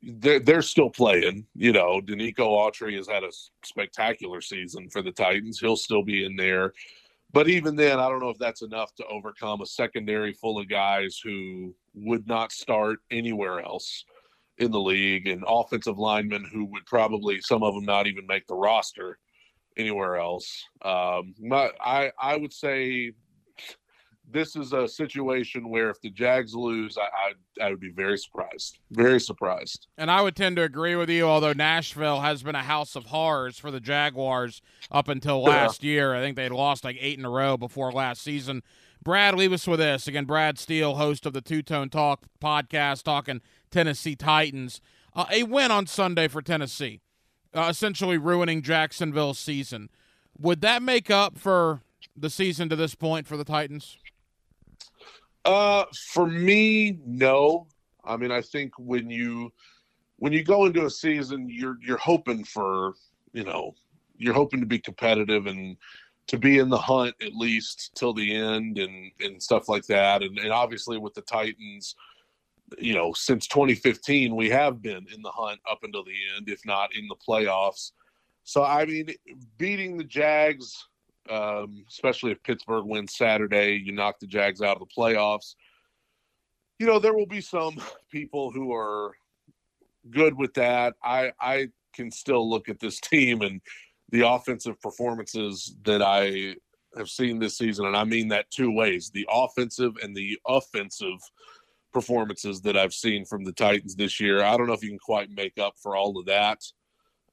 They're, they're still playing, you know. Denico Autry has had a spectacular season for the Titans. He'll still be in there but even then, I don't know if that's enough to overcome a secondary full of guys who would not start anywhere else in the league and offensive linemen who would probably some of them not even make the roster anywhere else. Um, my, I I would say this is a situation where if the Jags lose, I, I I would be very surprised, very surprised.
And I would tend to agree with you, although Nashville has been a house of horrors for the Jaguars up until last year. I think they lost like eight in a row before last season. Brad, leave us with this. Again, Brad Steele, host of the Two Tone Talk podcast, talking Tennessee Titans. Uh, a win on Sunday for Tennessee, uh, essentially ruining Jacksonville's season. Would that make up for the season to this point for the Titans?
Uh, for me, no. I mean, I think when you when you go into a season, you're you're hoping for you know you're hoping to be competitive and to be in the hunt at least till the end and and stuff like that. And, and obviously with the Titans, you know, since 2015, we have been in the hunt up until the end, if not in the playoffs. So I mean, beating the Jags um, especially if Pittsburgh wins Saturday, you knock the Jags out of the playoffs. You know, there will be some people who are good with that. I I can still look at this team and the offensive performances that I have seen this season, and I mean that two ways: the offensive and the offensive performances that I've seen from the Titans this year. I don't know if you can quite make up for all of that.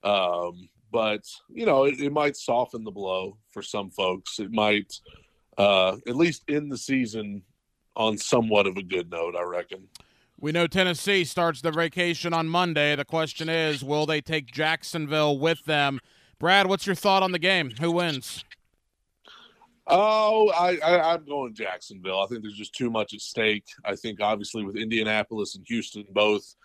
Um, but you know it, it, might soften the blow for some folks it might uh, at least end the season on somewhat of a good note i reckon
We know Tennessee starts the vacation on Monday. The question is, will they take Jacksonville with them? Brad, what's your thought on the game? Who wins?
Oh, I, I I'm going Jacksonville. I think there's just too much at stake. I think obviously with Indianapolis and Houston both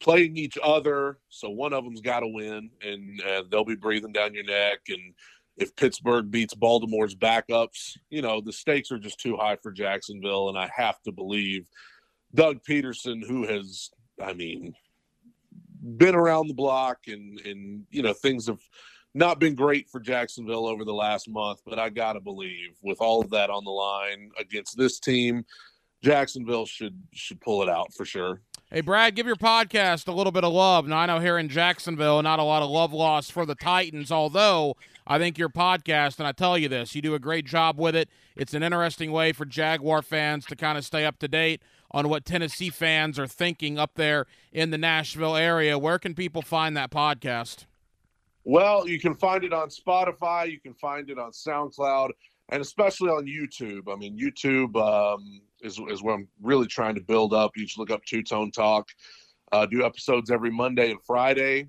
playing each other, so one of them's got to win, and uh, they'll be breathing down your neck. And if Pittsburgh beats Baltimore's backups, you know the stakes are just too high for Jacksonville, and I have to believe Doug Pederson, who has, I mean, been around the block, and and you know things have not been great for Jacksonville over the last month, but I got to believe with all of that on the line against this team, Jacksonville should should pull it out for sure.
Hey Brad, give your podcast a little bit of love. Now I know here in Jacksonville, not a lot of love lost for the Titans, although I think your podcast, and I tell you this, you do a great job with it. It's an interesting way for Jaguar fans to kind of stay up to date on what Tennessee fans are thinking up there in the Nashville area. Where can people find that podcast?
Well, you can find it on Spotify, you can find it on SoundCloud, and especially on YouTube. I mean, YouTube um, is, is where I'm really trying to build up. You just look up Two Tone Talk. Uh, do episodes every Monday and Friday.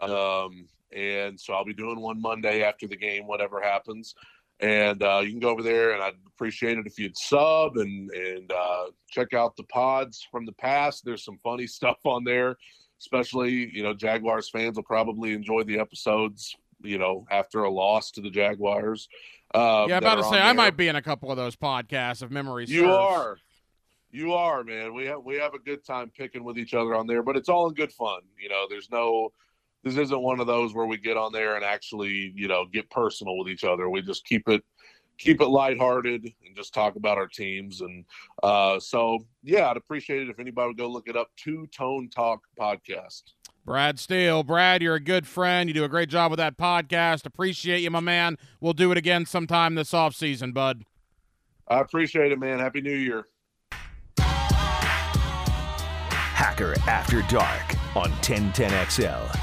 Um, and so I'll be doing one Monday after the game, whatever happens. And uh, you can go over there, and I'd appreciate it if you'd sub and and uh, check out the pods from the past. There's some funny stuff on there especially you know Jaguars fans will probably enjoy the episodes you know after a loss to the Jaguars.
Um, yeah, about to say I might be in a couple of those podcasts of memories.
You are, you are, man. We have we have a good time picking with each other on there, but it's all in good fun. You know, there's no. This isn't one of those where we get on there and actually, you know, get personal with each other. We just keep it keep it lighthearted and just talk about our teams. And uh, so, yeah, I'd appreciate it if anybody would go look it up. Two Tone Talk podcast.
Brad Steele. Brad, you're a good friend. You do a great job with that podcast. Appreciate you, my man. We'll do it again sometime this off season, bud.
I appreciate it, man. Happy New Year.
Hacker After Dark on 1010XL.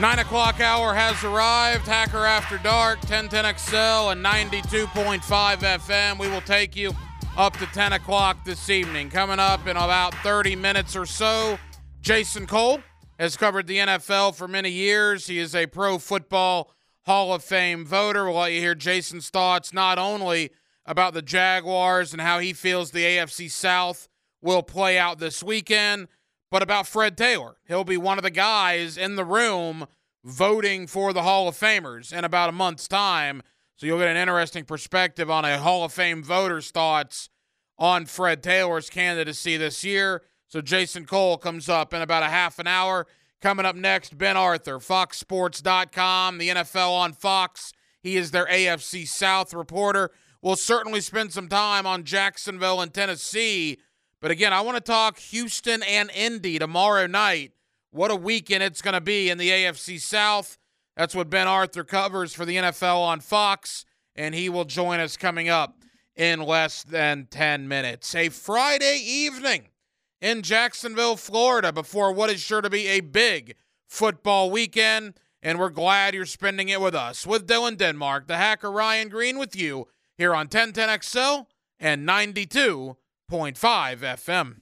Nine o'clock hour has arrived. Hacker After Dark, 1010XL and 92.5 FM. We will take you up to 10 o'clock this evening. Coming up in about 30 minutes or so, Jason Cole has covered the NFL for many years. He is a pro football Hall of Fame voter. We'll let you hear Jason's thoughts not only about the Jaguars and how he feels the AFC South will play out this weekend, but about Fred Taylor. He'll be one of the guys in the room voting for the Hall of Famers in about a month's time. So you'll get an interesting perspective on a Hall of Fame voter's thoughts on Fred Taylor's candidacy this year. So Jason Cole comes up in about a half an hour. Coming up next, Ben Arthur, FoxSports.com, the NFL on Fox. He is their AFC South reporter. We'll certainly spend some time on Jacksonville and Tennessee but again, I want to talk Houston and Indy tomorrow night. What a weekend it's going to be in the AFC South. That's what Ben Arthur covers for the NFL on Fox, and he will join us coming up in less than 10 minutes. A Friday evening in Jacksonville, Florida, before what is sure to be a big football weekend, and we're glad you're spending it with us. With Dylan Denmark, the hacker Ryan Green with you here on 1010XL and 92.5 FM.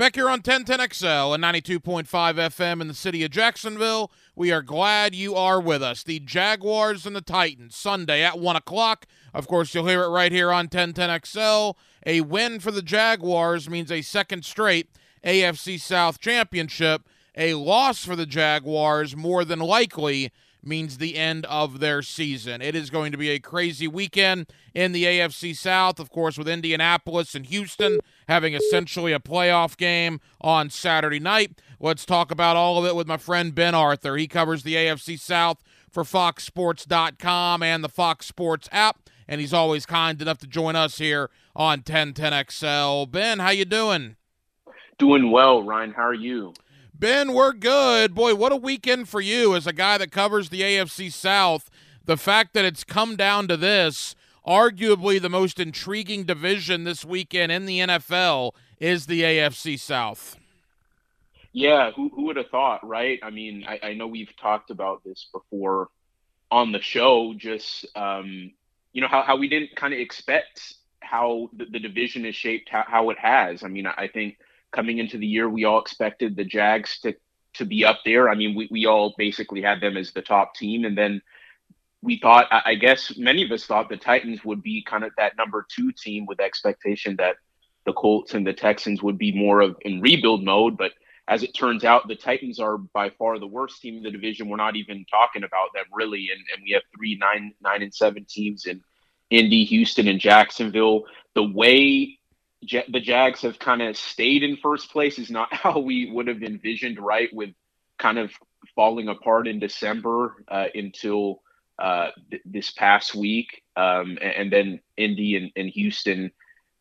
Back here on 1010XL and 92.5 FM in the city of Jacksonville, we are glad you are with us. The Jaguars and the Titans, Sunday at 1 o'clock. Of course, you'll hear it right here on 1010XL. A win for the Jaguars means a second straight AFC South championship. A loss for the Jaguars, more than likely, means the end of their season. It is going to be a crazy weekend in the AFC South, of course, with Indianapolis and Houston having essentially a playoff game on Saturday night. Let's talk about all of it with my friend Ben Arthur. He covers the AFC South for FoxSports.com and the Fox Sports app, and he's always kind enough to join us here on 1010XL. Ben, how you doing?
Doing well, Ryan. How are you?
Ben, we're good. Boy, what a weekend for you as a guy that covers the AFC South. The fact that it's come down to this, arguably the most intriguing division this weekend in the NFL is the AFC South.
Yeah, who, who would have thought, right? I mean, I, I know we've talked about this before on the show, just, um, you know, how, how we didn't kind of expect how the, the, division is shaped, how, how it has. I mean, I think – coming into the year, we all expected the Jags to to be up there. I mean, we, we all basically had them as the top team. And then we thought, I guess many of us thought the Titans would be kind of that number two team with expectation that the Colts and the Texans would be more of in rebuild mode. But as it turns out, the Titans are by far the worst team in the division. We're not even talking about them really. And, and we have three nine nine and seven teams in Indy, Houston, and Jacksonville. The way the Jags have kind of stayed in first place is not how we would have envisioned, right? With kind of falling apart in December uh, until uh, th- this past week, um, and, and, then Indy and, and Houston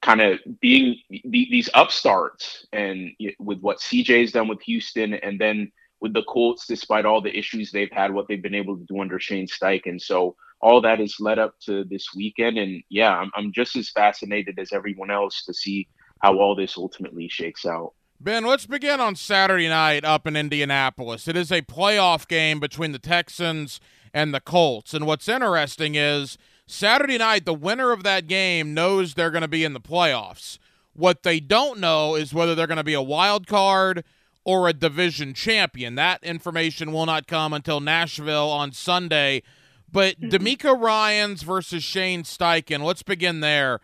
kind of being these upstarts, and with what CJ's done with Houston, and then with the Colts, despite all the issues they've had, what they've been able to do under Shane Steichen. So all that has led up to this weekend. And yeah, I'm, I'm just as fascinated as everyone else to see how all this ultimately shakes out.
Ben, let's begin on Saturday night up in Indianapolis. It is a playoff game between the Texans and the Colts. And what's interesting is Saturday night, the winner of that game knows they're going to be in the playoffs. What they don't know is whether they're going to be a wild card or a division champion. That information will not come until Nashville on Sunday but mm-hmm. Ryans versus Shane Steichen, let's begin there.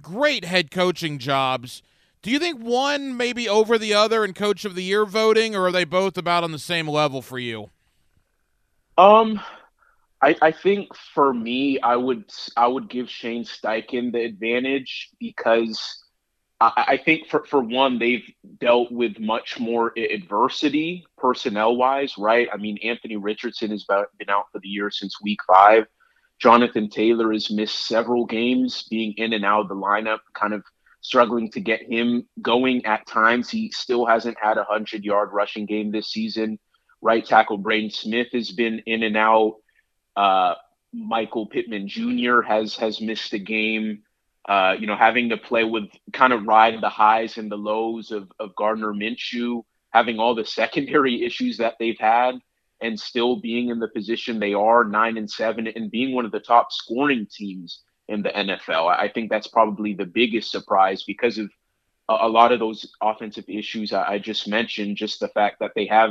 Great head coaching jobs. Do you think one maybe over the other in coach of the year voting, or are they both about on the same level for you?
Um, I, I think for me, I would I would give Shane Steichen the advantage because I, think for, for one, they've dealt with much more adversity personnel wise, right? I mean, Anthony Richardson has been out for the year since week five. Jonathan Taylor has missed several games, being in and out of the lineup, kind of struggling to get him going at times. He still hasn't had a 100 yard rushing game this season. Right tackle Braden Smith has been in and out. Uh, Michael Pittman Jr. has has missed a game. Uh, you know, having to play with kind of ride the highs and the lows of, of Gardner Minshew, having all the secondary issues that they've had, and still being in the position they are, nine and seven, and being one of the top scoring teams in the NFL. I think that's probably the biggest surprise because of a, a lot of those offensive issues I, I, just mentioned. Just the fact that they have,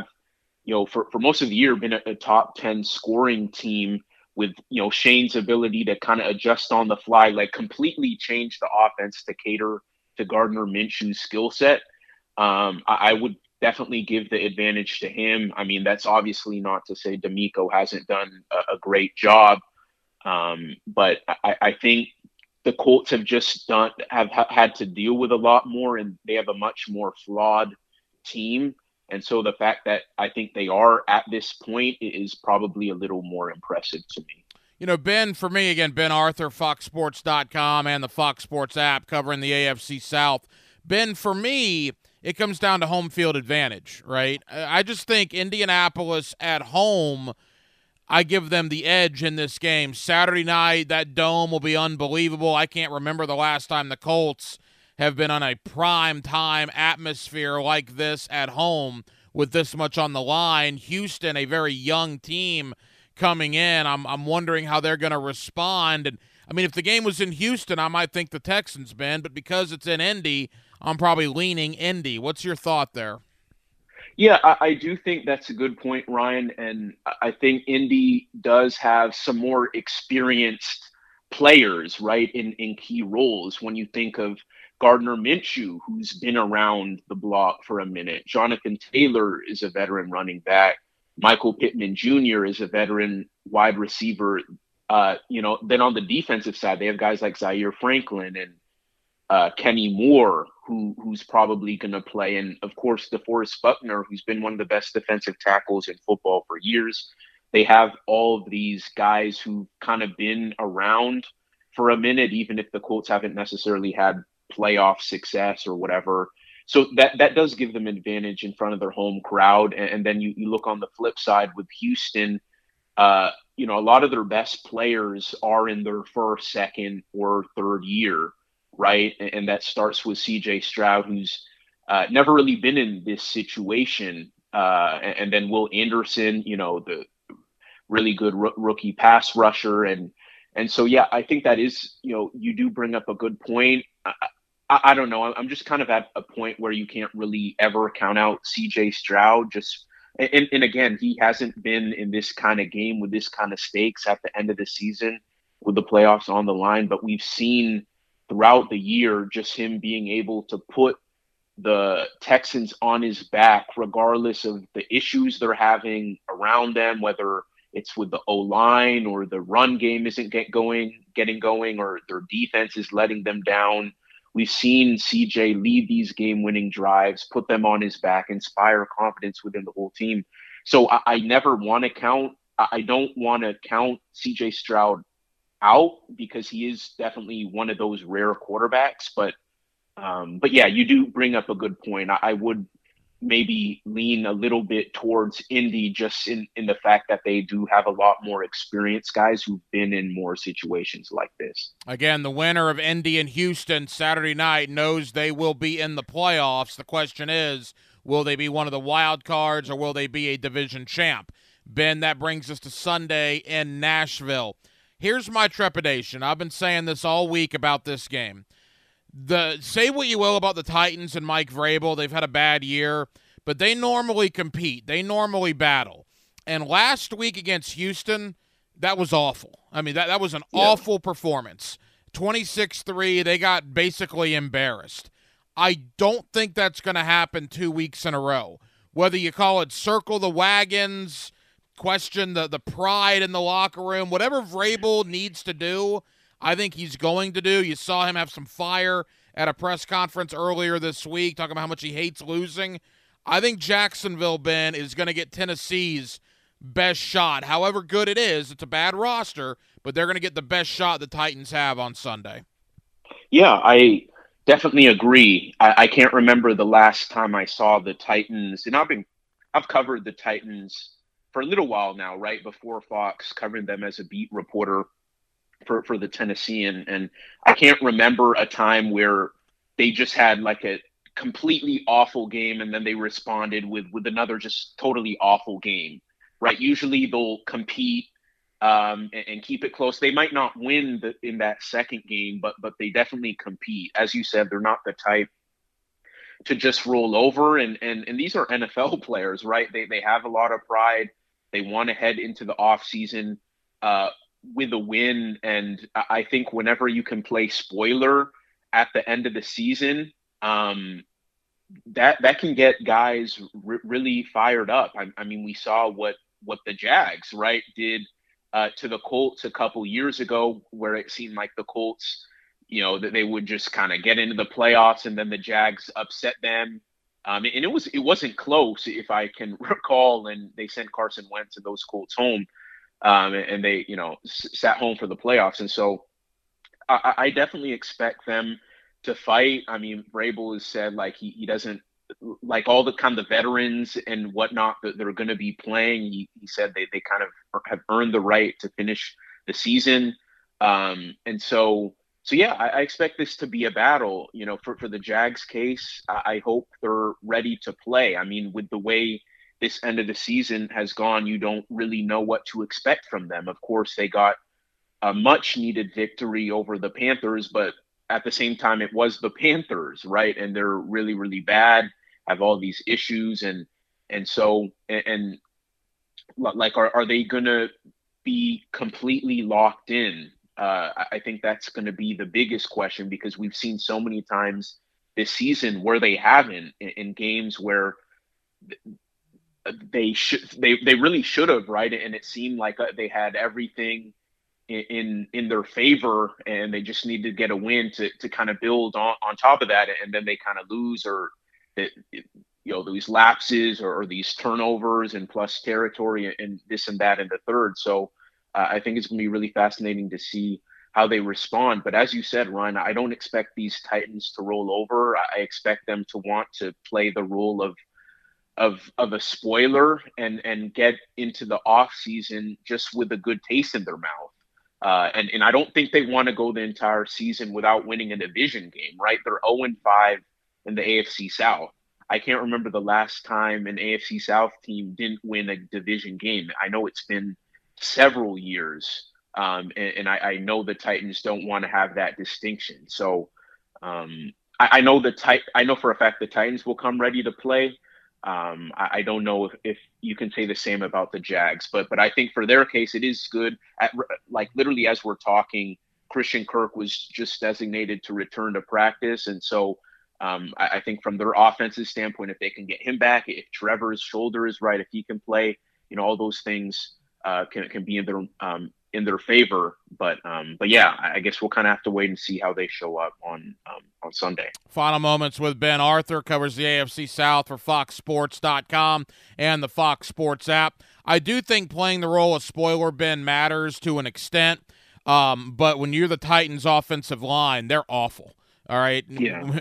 you know, for, for most of the year been a, a top 10 scoring team with you know Shane's ability to kind of adjust on the fly, like completely change the offense to cater to Gardner Minshew's skill set. Um, I, I, would definitely give the advantage to him. I mean, that's obviously not to say DeMeco hasn't done a, a great job, um, but I, I, think the Colts have just done have ha- had to deal with a lot more, and they have a much more flawed team. And so the fact that I think they are at this point is probably a little more impressive to me.
You know, Ben, for me, again, Ben Arthur, FoxSports.com, and the Fox Sports app covering the AFC South. Ben, for me, it comes down to home field advantage, right? I just think Indianapolis at home, I give them the edge in this game. Saturday night, that dome will be unbelievable. I can't remember the last time the Colts – have been on a prime time atmosphere like this at home with this much on the line. Houston, a very young team coming in. I'm I'm wondering how they're going to respond. And I mean, if the game was in Houston, I might think the Texans, Ben, but because it's in Indy, I'm probably leaning Indy. What's your thought there?
Yeah, I, I, do think that's a good point, Ryan. And I think Indy does have some more experienced players, right, in, in key roles. When you think of Gardner Minshew, who's been around the block for a minute. Jonathan Taylor is a veteran running back. Michael Pittman Jr. is a veteran wide receiver. Uh, you know, then on the defensive side, they have guys like Zaire Franklin and uh, Kenny Moore, who who's probably going to play, and of course DeForest Buckner, who's been one of the best defensive tackles in football for years. They have all of these guys who've kind of been around for a minute, even if the Colts haven't necessarily had playoff success or whatever. So that that does give them advantage in front of their home crowd. And, and then you, you look on the flip side with Houston, uh, you know, a lot of their best players are in their first, second, or third year, right? And, and that starts with CJ Stroud, who's uh, never really been in this situation. Uh, and, and, then Will Anderson, you know, the really good r- rookie pass rusher. And and so, yeah, I think that is, you know, you do bring up a good point. I, I don't know. I'm just kind of at a point where you can't really ever count out CJ Stroud. Just and, and again, he hasn't been in this kind of game with this kind of stakes at the end of the season with the playoffs on the line. But we've seen throughout the year just him being able to put the Texans on his back, regardless of the issues they're having around them, whether it's with the O line or the run game isn't get going, getting going, or their defense is letting them down. We've seen CJ lead these game winning drives, put them on his back, inspire confidence within the whole team. So I, I never want to count, I don't want to count CJ Stroud out because he is definitely one of those rare quarterbacks. But, um, but yeah, you do bring up a good point. I, I would maybe lean a little bit towards Indy just in, in the fact that they do have a lot more experienced guys who've been in more situations like this.
Again, the winner of Indy and Houston Saturday night knows they will be in the playoffs. The question is, will they be one of the wild cards or will they be a division champ? Ben, that brings us to Sunday in Nashville. Here's my trepidation. I've been saying this all week about this game the say what you will about the Titans and Mike Vrabel, they've had a bad year, but they normally compete. They normally battle. And last week against Houston, that was awful. I mean, that, that was an yeah. awful performance. 26 3, they got basically embarrassed. I don't think that's going to happen two weeks in a row. Whether you call it circle the wagons, question the, the pride in the locker room, whatever Vrabel needs to do I think he's going to do. You saw him have some fire at a press conference earlier this week talking about how much he hates losing. I think Jacksonville, Ben, is going to get Tennessee's best shot. However good it is, it's a bad roster, but they're going to get the best shot the Titans have on Sunday.
Yeah, I definitely agree. I, I can't remember the last time I saw the Titans, and I've been I've covered the Titans for a little while now, right before Fox, covering them as a beat reporter for, for the Tennessean. And I can't remember a time where they just had like a completely awful game and then they responded with with another just totally awful game. Right. Usually they'll compete um, and, and, keep it close. They might not win the, in that second game, but but they definitely compete. As you said, they're not the type to just roll over. And and and these are NFL players, right? They they have a lot of pride. They want to head into the off season uh, with a win. And I think whenever you can play spoiler at the end of the season, um, that that can get guys r- really fired up. I, I, mean, we saw what what the Jags right did uh, to the Colts a couple years ago, where it seemed like the Colts, you know, that they would just kind of get into the playoffs, and then the Jags upset them. Um, and it was it wasn't close, if I can recall. And they sent Carson Wentz and those Colts home um, and they you know sat home for the playoffs. And so I, I definitely expect them to fight. I mean, Vrabel has said like he, he doesn't like all the kind of the veterans and whatnot that they're going to be playing. He, he said they, they kind of have earned the right to finish the season. Um, and so, so yeah, I, I, expect this to be a battle, you know, for, for the Jags case, I, I hope they're ready to play. I mean, with the way this end of the season has gone, you don't really know what to expect from them. Of course, they got a much needed victory over the Panthers, but at the same time, it was the Panthers, right? And they're really, really bad, have all these issues. And, and so, and, and like, are, are they going to be completely locked in? Uh, I think that's going to be the biggest question because we've seen so many times this season where they haven't in, in games where they should they they really should have right? And it seemed like uh, they had everything in, in their favor and they just need to get a win to to kind of build on on top of that. And then they kind of lose or that you know these lapses or, these turnovers and plus territory and this and that in the third. So uh, i think it's going to be really fascinating to see how they respond. But as you said ryan i don't expect these titans to roll over. I expect them to want to play the role of of of a spoiler and and get into the off season just with a good taste in their mouth. Uh, and and I don't think they want to go the entire season without winning a division game. Right? They're 0 and 5 in the AFC South. I can't remember the last time an AFC South team didn't win a division game. I know it's been several years, um, and, and I, I, know the Titans don't want to have that distinction. So um, I, I know the tit- I know for a fact the Titans will come ready to play. Um, I, I, don't know if, if you can say the same about the Jags, but but I think for their case, it is good. At like literally as we're talking, Christian Kirk was just designated to return to practice, and so um, I, I, think from their offensive standpoint, if they can get him back, if Trevor's shoulder is right, if he can play, you know, all those things uh, can can be in their um, in their favor. But um, but yeah, I guess we'll kind of have to wait and see how they show up on um, on Sunday.
Final moments with Ben Arthur covers the AFC South for FoxSports.com and the Fox Sports app. I do think playing the role of spoiler Ben matters to an extent. Um, but when you're the Titans' offensive line, they're awful. All right.
Yeah.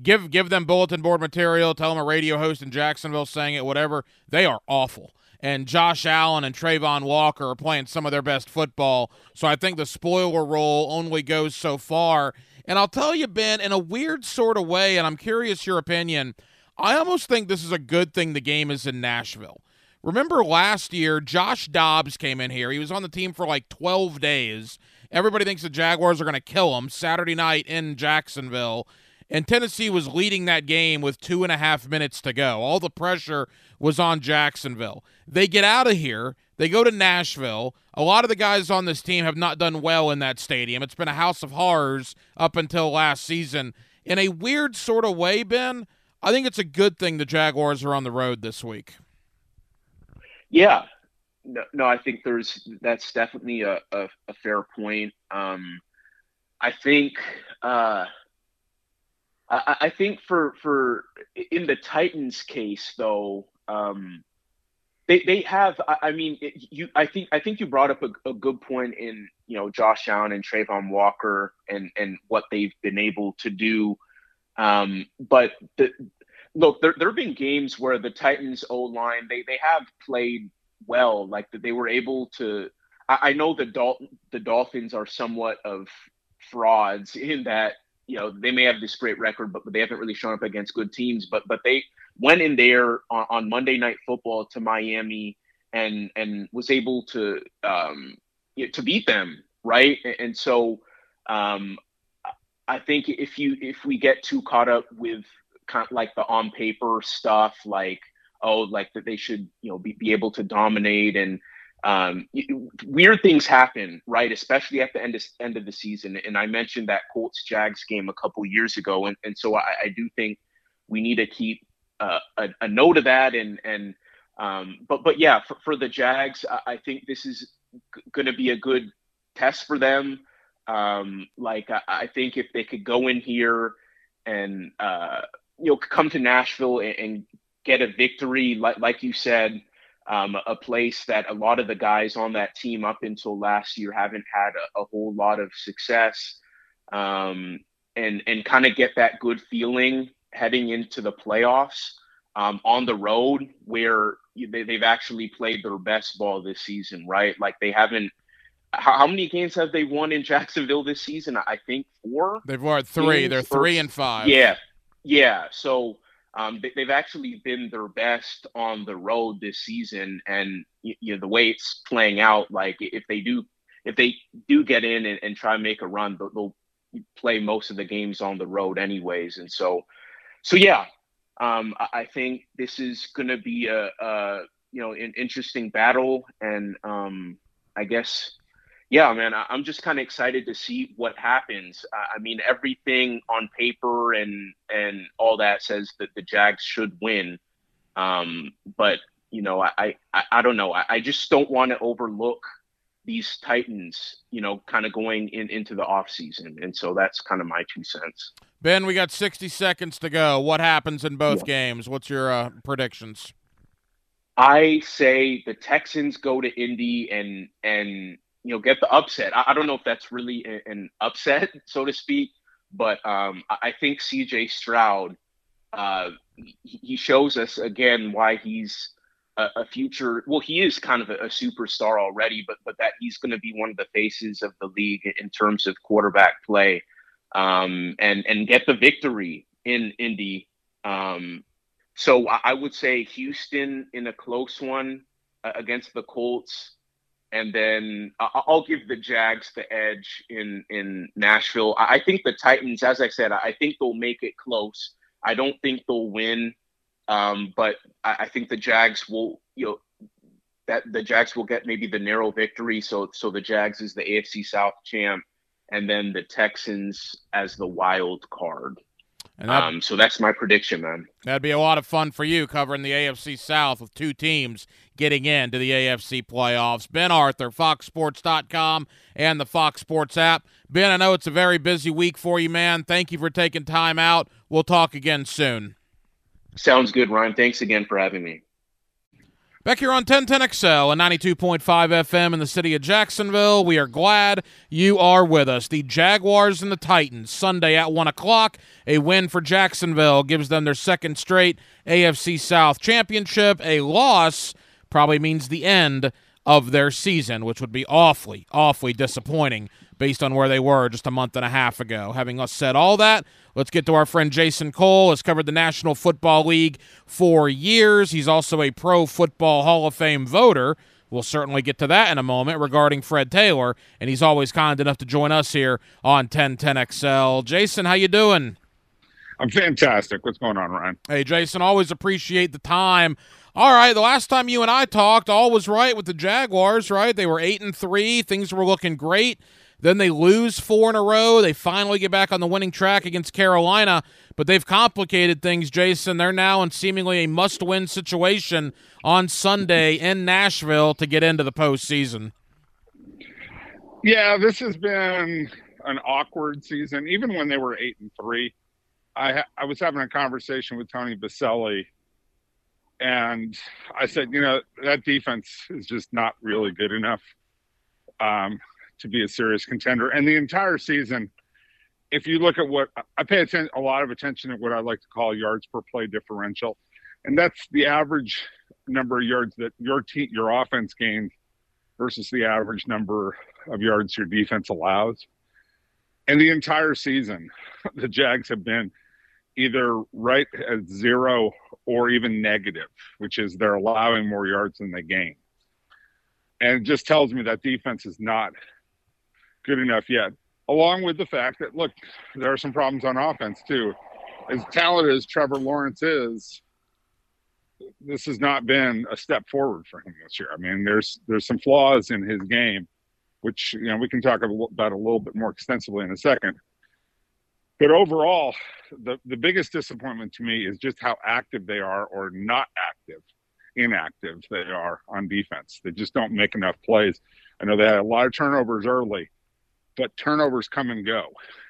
give give them bulletin board material. Tell them a radio host in Jacksonville saying it. Whatever. They are awful and Josh Allen and Travon Walker are playing some of their best football. So I think the spoiler role only goes so far. And I'll tell you, Ben, in a weird sort of way, and I'm curious your opinion, I almost think this is a good thing the game is in Nashville. Remember last year, Josh Dobbs came in here. He was on the team for like 12 days. Everybody thinks the Jaguars are going to kill him Saturday night in Jacksonville and Tennessee was leading that game with two and a half minutes to go. All the pressure was on Jacksonville. They get out of here. They go to Nashville. A lot of the guys on this team have not done well in that stadium. It's been a house of horrors up until last season. In a weird sort of way, Ben, I think it's a good thing the Jaguars are on the road this week.
Yeah. No, no I think there's that's definitely a, a, a fair point. Um, I think uh, I, I think for for in the Titans case though, um, they they have. I, I mean, it, you. I think I think you brought up a, a, good point in you know Josh Allen and Travon Walker and and what they've been able to do. Um, but the look, there there have been games where the Titans O line they they have played well, like that they were able to. I, I know the Dol- the Dolphins are somewhat of frauds in that you know they may have this great record, but, but they haven't really shown up against good teams. But but they went in there on, on Monday Night Football to Miami and and was able to um, you know, to beat them, right? And, so um, I think if you if we get too caught up with kind of like the on paper stuff, like oh, like that they should you know be, be able to dominate and um, weird things happen, right? Especially at the end of, end of the season. And I mentioned that Colts Jags game a couple years ago, and, and so I, I do think we need to keep a, a, note of that. And and um, but but yeah, for, for the Jags, I, I think this is g- going to be a good test for them. Um, like I, I, think if they could go in here and uh, you know come to Nashville and, and get a victory, like like you said um, a place that a lot of the guys on that team up until last year haven't had a, a whole lot of success, um, and and kind of get that good feeling heading into the playoffs um, on the road where they, they've actually played their best ball this season, right? Like they haven't. How, how many games have they won in Jacksonville this season? I think four.
They've won three. They're three and five.
Yeah, yeah. So um, they, have actually been their best on the road this season, and you, know the way it's playing out. Like if they do, if they do get in and, and try and make a run, they'll, they'll, play most of the games on the road anyways. And so, so yeah, um, I, I, think this is going to be a, a, you know an interesting battle, and um, I guess yeah, man, I'm just kind of excited to see what happens. I mean, everything on paper and and all that says that the Jags should win, um, but you know, I I, I don't know. I, I just don't want to overlook these Titans, you know, kind of going in into the off season, and so that's kind of my two cents.
Ben, we got 60 seconds to go. What happens in both yeah. games? What's your uh, predictions?
I say the Texans go to Indy and and you know, get the upset. I, I don't know if that's really a, an upset, so to speak, but um, I think CJ Stroud, uh, he shows us again why he's a, a, future. Well, he is kind of a, a superstar already, but but that he's going to be one of the faces of the league in terms of quarterback play, um, and and get the victory in Indy. Um, so I, I would say Houston in a close one uh, against the Colts and then I'll give the Jags the edge in in Nashville. I think the Titans, as I said, I think they'll make it close. I don't think they'll win, um, but I think the Jags will. You know, that the Jags will get maybe the narrow victory. So so the Jags is the AFC South champ, and then the Texans as the wild card. Um, so that's my prediction, man.
That'd be a lot of fun for you covering the AFC South with two teams getting into the AFC playoffs. Ben Arthur, FoxSports.com and the Fox Sports app. Ben, I know it's a very busy week for you, man. Thank you for taking time out. We'll talk again soon.
Sounds good, Ryan. Thanks again for having me.
Back here on 1010XL and 92.5 FM in the city of Jacksonville, we are glad you are with us. The Jaguars and the Titans, Sunday at 1 o'clock. A win for Jacksonville gives them their second straight AFC South championship. A loss probably means the end of their season, which would be awfully, awfully disappointing based on where they were just a month and a half ago. Having us said all that, let's get to our friend Jason Cole. Has covered the National Football League for years. He's also a Pro Football Hall of Fame voter. We'll certainly get to that in a moment regarding Fred Taylor, and he's always kind enough to join us here on 1010XL. Jason, how you doing?
I'm fantastic. What's going on, Ryan?
Hey, Jason, always appreciate the time. All right, the last time you and I talked, all was right with the Jaguars, right? They were 8 and 3, things were looking great. Then they lose four in a row. They finally get back on the winning track against Carolina, but they've complicated things, Jason. They're now in seemingly a must win situation on Sunday in Nashville to get into the postseason.
Yeah, this has been an awkward season. Even when they were eight and three, I I was having a conversation with Tony Boselli, and I said, you know, that defense is just not really good enough. Um, to be a serious contender. And the entire season, if you look at what I pay attention, a lot of attention to what I like to call yards per play differential, and that's the average number of yards that your team, your offense gains versus the average number of yards your defense allows. And the entire season, the Jags have been either right at zero or even negative, which is they're allowing more yards than they gain. And it just tells me that defense is not good enough yet. Along with the fact that, look, there are some problems on offense too. As talented as Trevor Lawrence is, this has not been a step forward for him this year. I mean, there's there's some flaws in his game, which you know we can talk about a little bit more extensively in a second. But overall, the the biggest disappointment to me is just how active they are, or not active, inactive they are on defense. They just don't make enough plays. I know they had a lot of turnovers early, but turnovers come and go.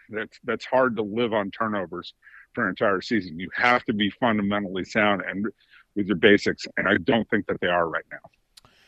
That's that's hard to live on turnovers for an entire season. You have to be fundamentally sound and with your basics, and I don't think that they are right now.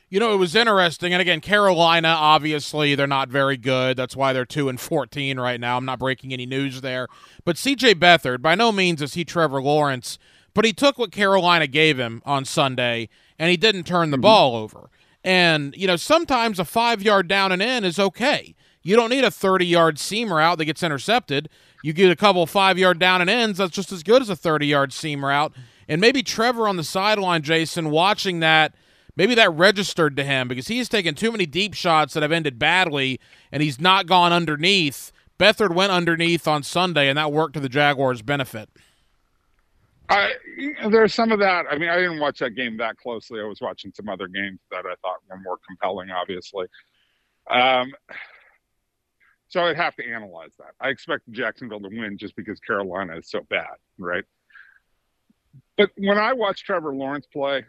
You know, it was interesting, and again, Carolina obviously they're not very good. That's why they're two and fourteen right now. I'm not breaking any news there, but C.J. Beathard, by no means is he Trevor Lawrence, but he took what Carolina gave him on Sunday, and he didn't turn the mm-hmm. ball over. And you know, sometimes a five yard down and in is okay. You don't need a 30 yard seam route that gets intercepted. You get a couple five yard down and ends. That's just as good as a 30 yard seam route. And maybe Trevor on the sideline, Jason, watching that, maybe that registered to him because he's taken too many deep shots that have ended badly and he's not gone underneath. Beathard went underneath on Sunday, and that worked to the Jaguars' benefit.
I, there's some of that. I mean, I didn't watch that game that closely. I was watching some other games that I thought were more compelling, obviously. Um, so I'd have to analyze that. I expect Jacksonville to win just because Carolina is so bad, right? But when I watch Trevor Lawrence play,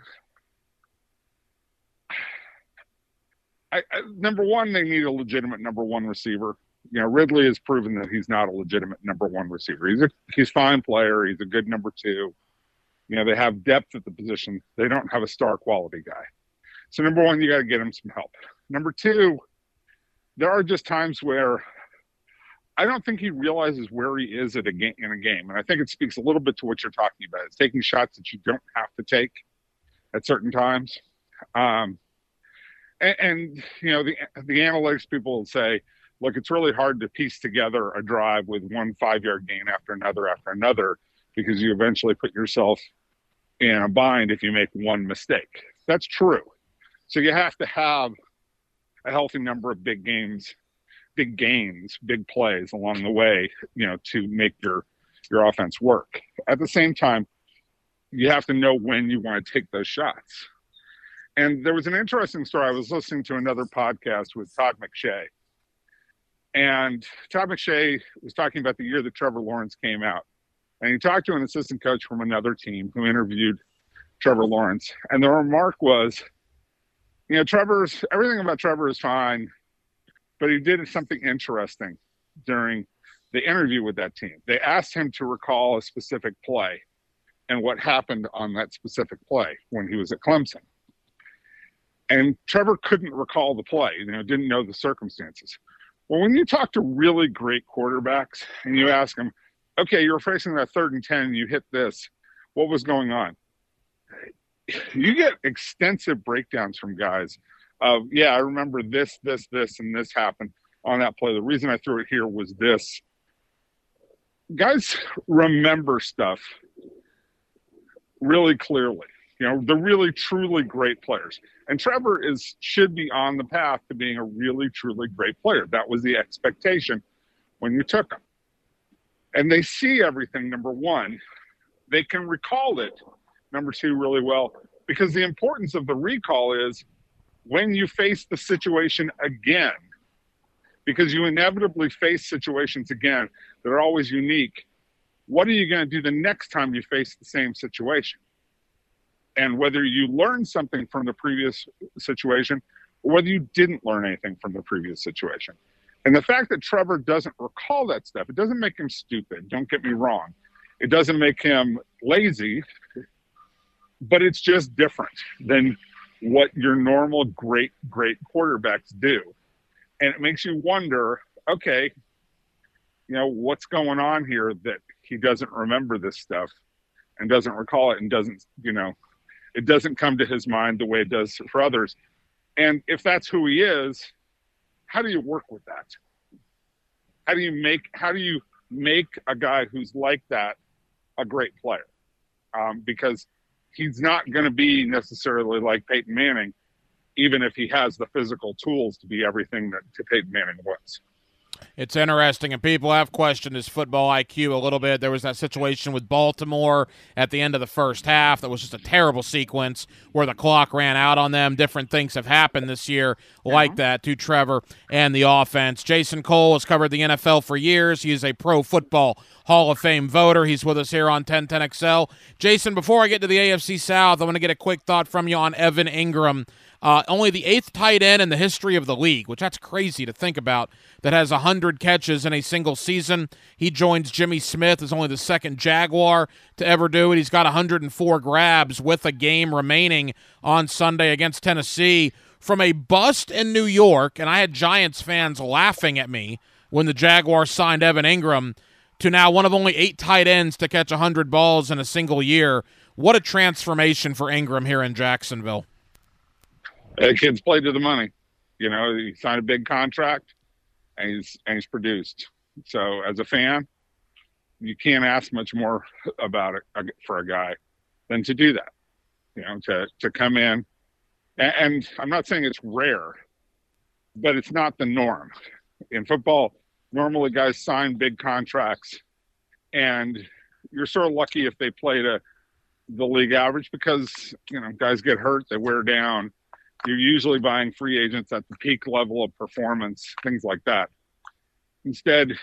I, I, number one, they need a legitimate number one receiver. You know, Ridley has proven that he's not a legitimate number one receiver. He's a he's fine player. He's a good number two. You know, they have depth at the position. They don't have a star quality guy. So number one, you got to get him some help. Number two, there are just times where I don't think he realizes where he is at a game in a game, and I think it speaks a little bit to what you're talking about. It's taking shots that you don't have to take at certain times, um, and, and you know the the analytics people will say, look, it's really hard to piece together a drive with one five yard gain after another after another because you eventually put yourself in a bind if you make one mistake. That's true. So you have to have a healthy number of big games, big gains, big plays along the way, you know, to make your your offense work. At the same time, you have to know when you want to take those shots. And there was an interesting story. I was listening to another podcast with Todd McShay. And Todd McShay was talking about the year that Trevor Lawrence came out. And he talked to an assistant coach from another team who interviewed Trevor Lawrence. And the remark was, you know, Trevor's everything about Trevor is fine, but he did something interesting during the interview with that team. They asked him to recall a specific play and what happened on that specific play when he was at Clemson. And Trevor couldn't recall the play, you know, didn't know the circumstances. Well, when you talk to really great quarterbacks and you ask them, okay, you're facing that third and 10, you hit this, what was going on? You get extensive breakdowns from guys of, yeah, I remember this, this, this, and this happened on that play. The reason I threw it here was this. Guys remember stuff really clearly. You know, they're really truly great players. And Trevor is should be on the path to being a really truly great player. That was the expectation when you took him. And they see everything number 1. They can recall it number 2 really well because the importance of the recall is when you face the situation again because you inevitably face situations again that are always unique what are you going to do the next time you face the same situation? And whether you learned something from the previous situation or whether you didn't learn anything from the previous situation. And the fact that Trevor doesn't recall that stuff, it doesn't make him stupid. Don't get me wrong. It doesn't make him lazy, but it's just different than what your normal great, great quarterbacks do. And it makes you wonder okay, you know, what's going on here that he doesn't remember this stuff and doesn't recall it and doesn't, you know, it doesn't come to his mind the way it does for others. And if that's who he is, how do you work with that? How do you make how do you make a guy who's like that a great player? Um, because he's not going to be necessarily like Peyton Manning, even if he has the physical tools to be everything that Peyton Manning was.
It's interesting, and people have questioned his football IQ a little bit. There was that situation with Baltimore at the end of the first half that was just a terrible sequence where the clock ran out on them. Different things have happened this year like uh-huh. that to Trevor and the offense. Jason Cole has covered the NFL for years. He is a pro football Hall of Fame voter. He's with us here on 1010XL. Jason, before I get to the AFC South, I want to get a quick thought from you on Evan Engram. Uh, only the eighth tight end in the history of the league, which that's crazy to think about, that has 100 catches in a single season. He joins Jimmy Smith as only the second Jaguar to ever do it. He's got 104 grabs with a game remaining on Sunday against Tennessee. From a bust in New York, and I had Giants fans laughing at me when the Jaguars signed Evan Engram, to now one of only eight tight ends to catch 100 balls in a single year. What a transformation for Engram here in Jacksonville.
The kid's played to the money. You know, he signed a big contract, and he's and he's produced. So as a fan, you can't ask much more about it uh, for a guy than to do that. You know, to to come in, and, and I'm not saying it's rare, but it's not the norm in football. Normally, guys sign big contracts, and you're sort of lucky if they play to the league average because you know guys get hurt, they wear down you're usually buying free agents at the peak level of performance, things like that. Instead,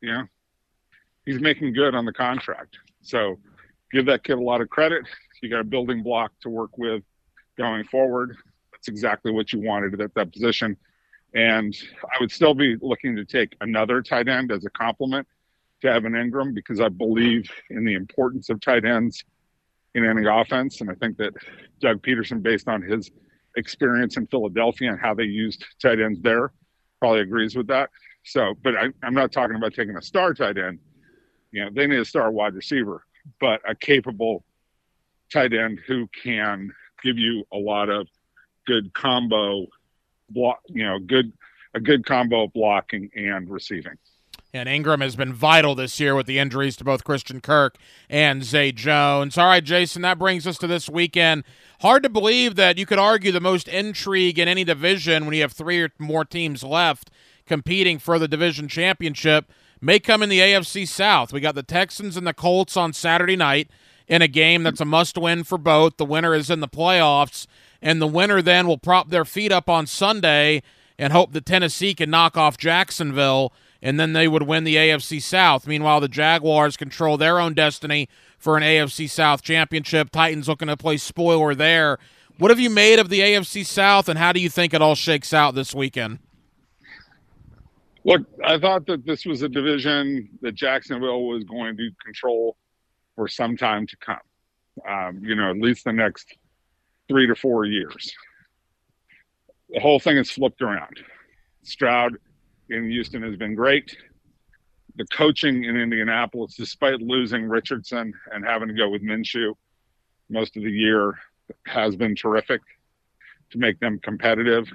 you know, he's making good on the contract. So give that kid a lot of credit. You got a building block to work with going forward. That's exactly what you wanted at that position. And I would still be looking to take another tight end as a complement to Evan Engram because I believe in the importance of tight ends in any offense. And I think that Doug Pederson, based on his experience in Philadelphia and how they used tight ends there. Probably agrees with that. So, but I, I'm not talking about taking a star tight end. You know, they need a star wide receiver, but a capable tight end who can give you a lot of good combo block, you know, good a good combo blocking and receiving.
And Engram has been vital this year with the injuries to both Christian Kirk and Zay Jones. All right, Jason, that brings us to this weekend. Hard to believe that you could argue the most intrigue in any division when you have three or more teams left competing for the division championship may come in the AFC South. We got the Texans and the Colts on Saturday night in a game that's a must win for both. The winner is in the playoffs, and the winner then will prop their feet up on Sunday and hope that Tennessee can knock off Jacksonville, and then they would win the AFC South. Meanwhile, the Jaguars control their own destiny for an AFC South championship. Titans looking to play spoiler there. What have you made of the AFC South, and how do you think it all shakes out this weekend?
Look, I thought that this was a division that Jacksonville was going to control for some time to come. Um, you know, at least the next three to four years. The whole thing has flipped around. Stroud in Houston has been great. The coaching in Indianapolis, despite losing Richardson and having to go with Minshew most of the year, has been terrific to make them competitive.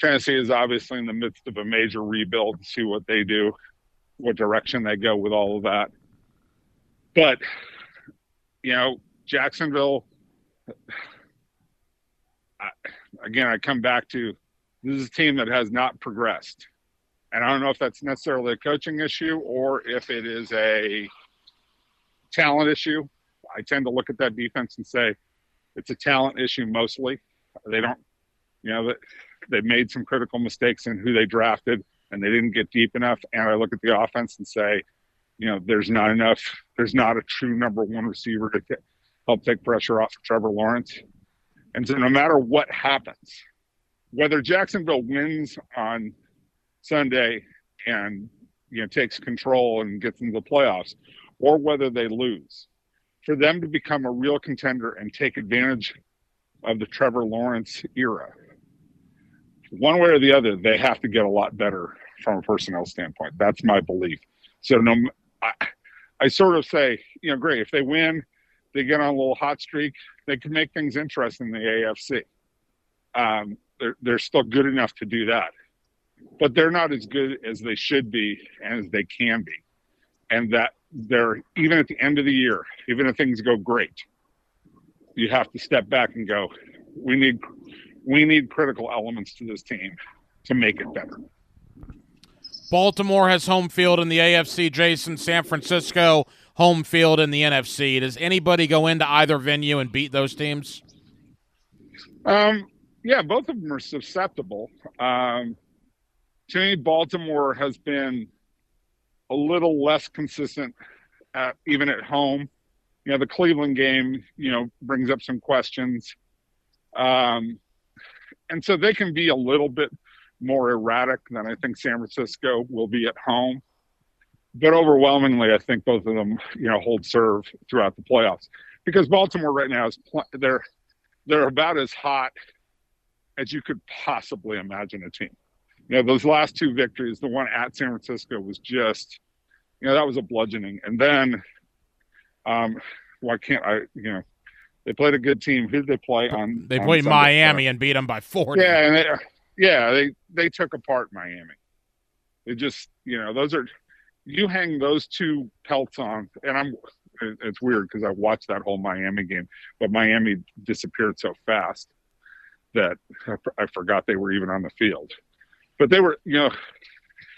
Tennessee is obviously in the midst of a major rebuild to see what they do, what direction they go with all of that. But, you know, Jacksonville, I, again, I come back to this is a team that has not progressed. And I don't know if that's necessarily a coaching issue or if it is a talent issue. I tend to look at that defense and say it's a talent issue mostly. They don't, you know, they made some critical mistakes in who they drafted and they didn't get deep enough. And I look at the offense and say, you know, there's not enough, there's not a true number one receiver to t- help take pressure off of Trevor Lawrence. And so no matter what happens, whether Jacksonville wins on Sunday and you know takes control and gets into the playoffs, or whether they lose, for them to become a real contender and take advantage of the Trevor Lawrence era, one way or the other, they have to get a lot better from a personnel standpoint. That's my belief. So no, I, I sort of say, you know, great if they win, they get on a little hot streak, they can make things interesting in the AFC. Um, they're they're still good enough to do that, but they're not as good as they should be and as they can be, and that they're even at the end of the year, even if things go great, you have to step back and go, we need we need critical elements to this team to make it better.
Baltimore has home field in the AFC. Jason, San Francisco home field in the NFC. Does anybody go into either venue and beat those teams?
Um, yeah, both of them are susceptible. Um, to me, Baltimore has been a little less consistent, at, even at home. You know, the Cleveland game, you know, brings up some questions. Um, and so they can be a little bit more erratic than I think San Francisco will be at home. But overwhelmingly, I think both of them, you know, hold serve throughout the playoffs because Baltimore right now is they're they're about as hot as you could possibly imagine a team. You know, those last two victories, the one at San Francisco was just, you know, that was a bludgeoning. And then, um, why can't I, you know, they played a good team. Who did they play on?
They
on
played
Sunday?
Miami and beat them by 40.
Yeah, and they, yeah, they they took apart Miami. They just, you know, those are you hang those two pelts on, and I'm. It's weird because I watched that whole Miami game, but Miami disappeared so fast that I forgot they were even on the field. But they were, you know,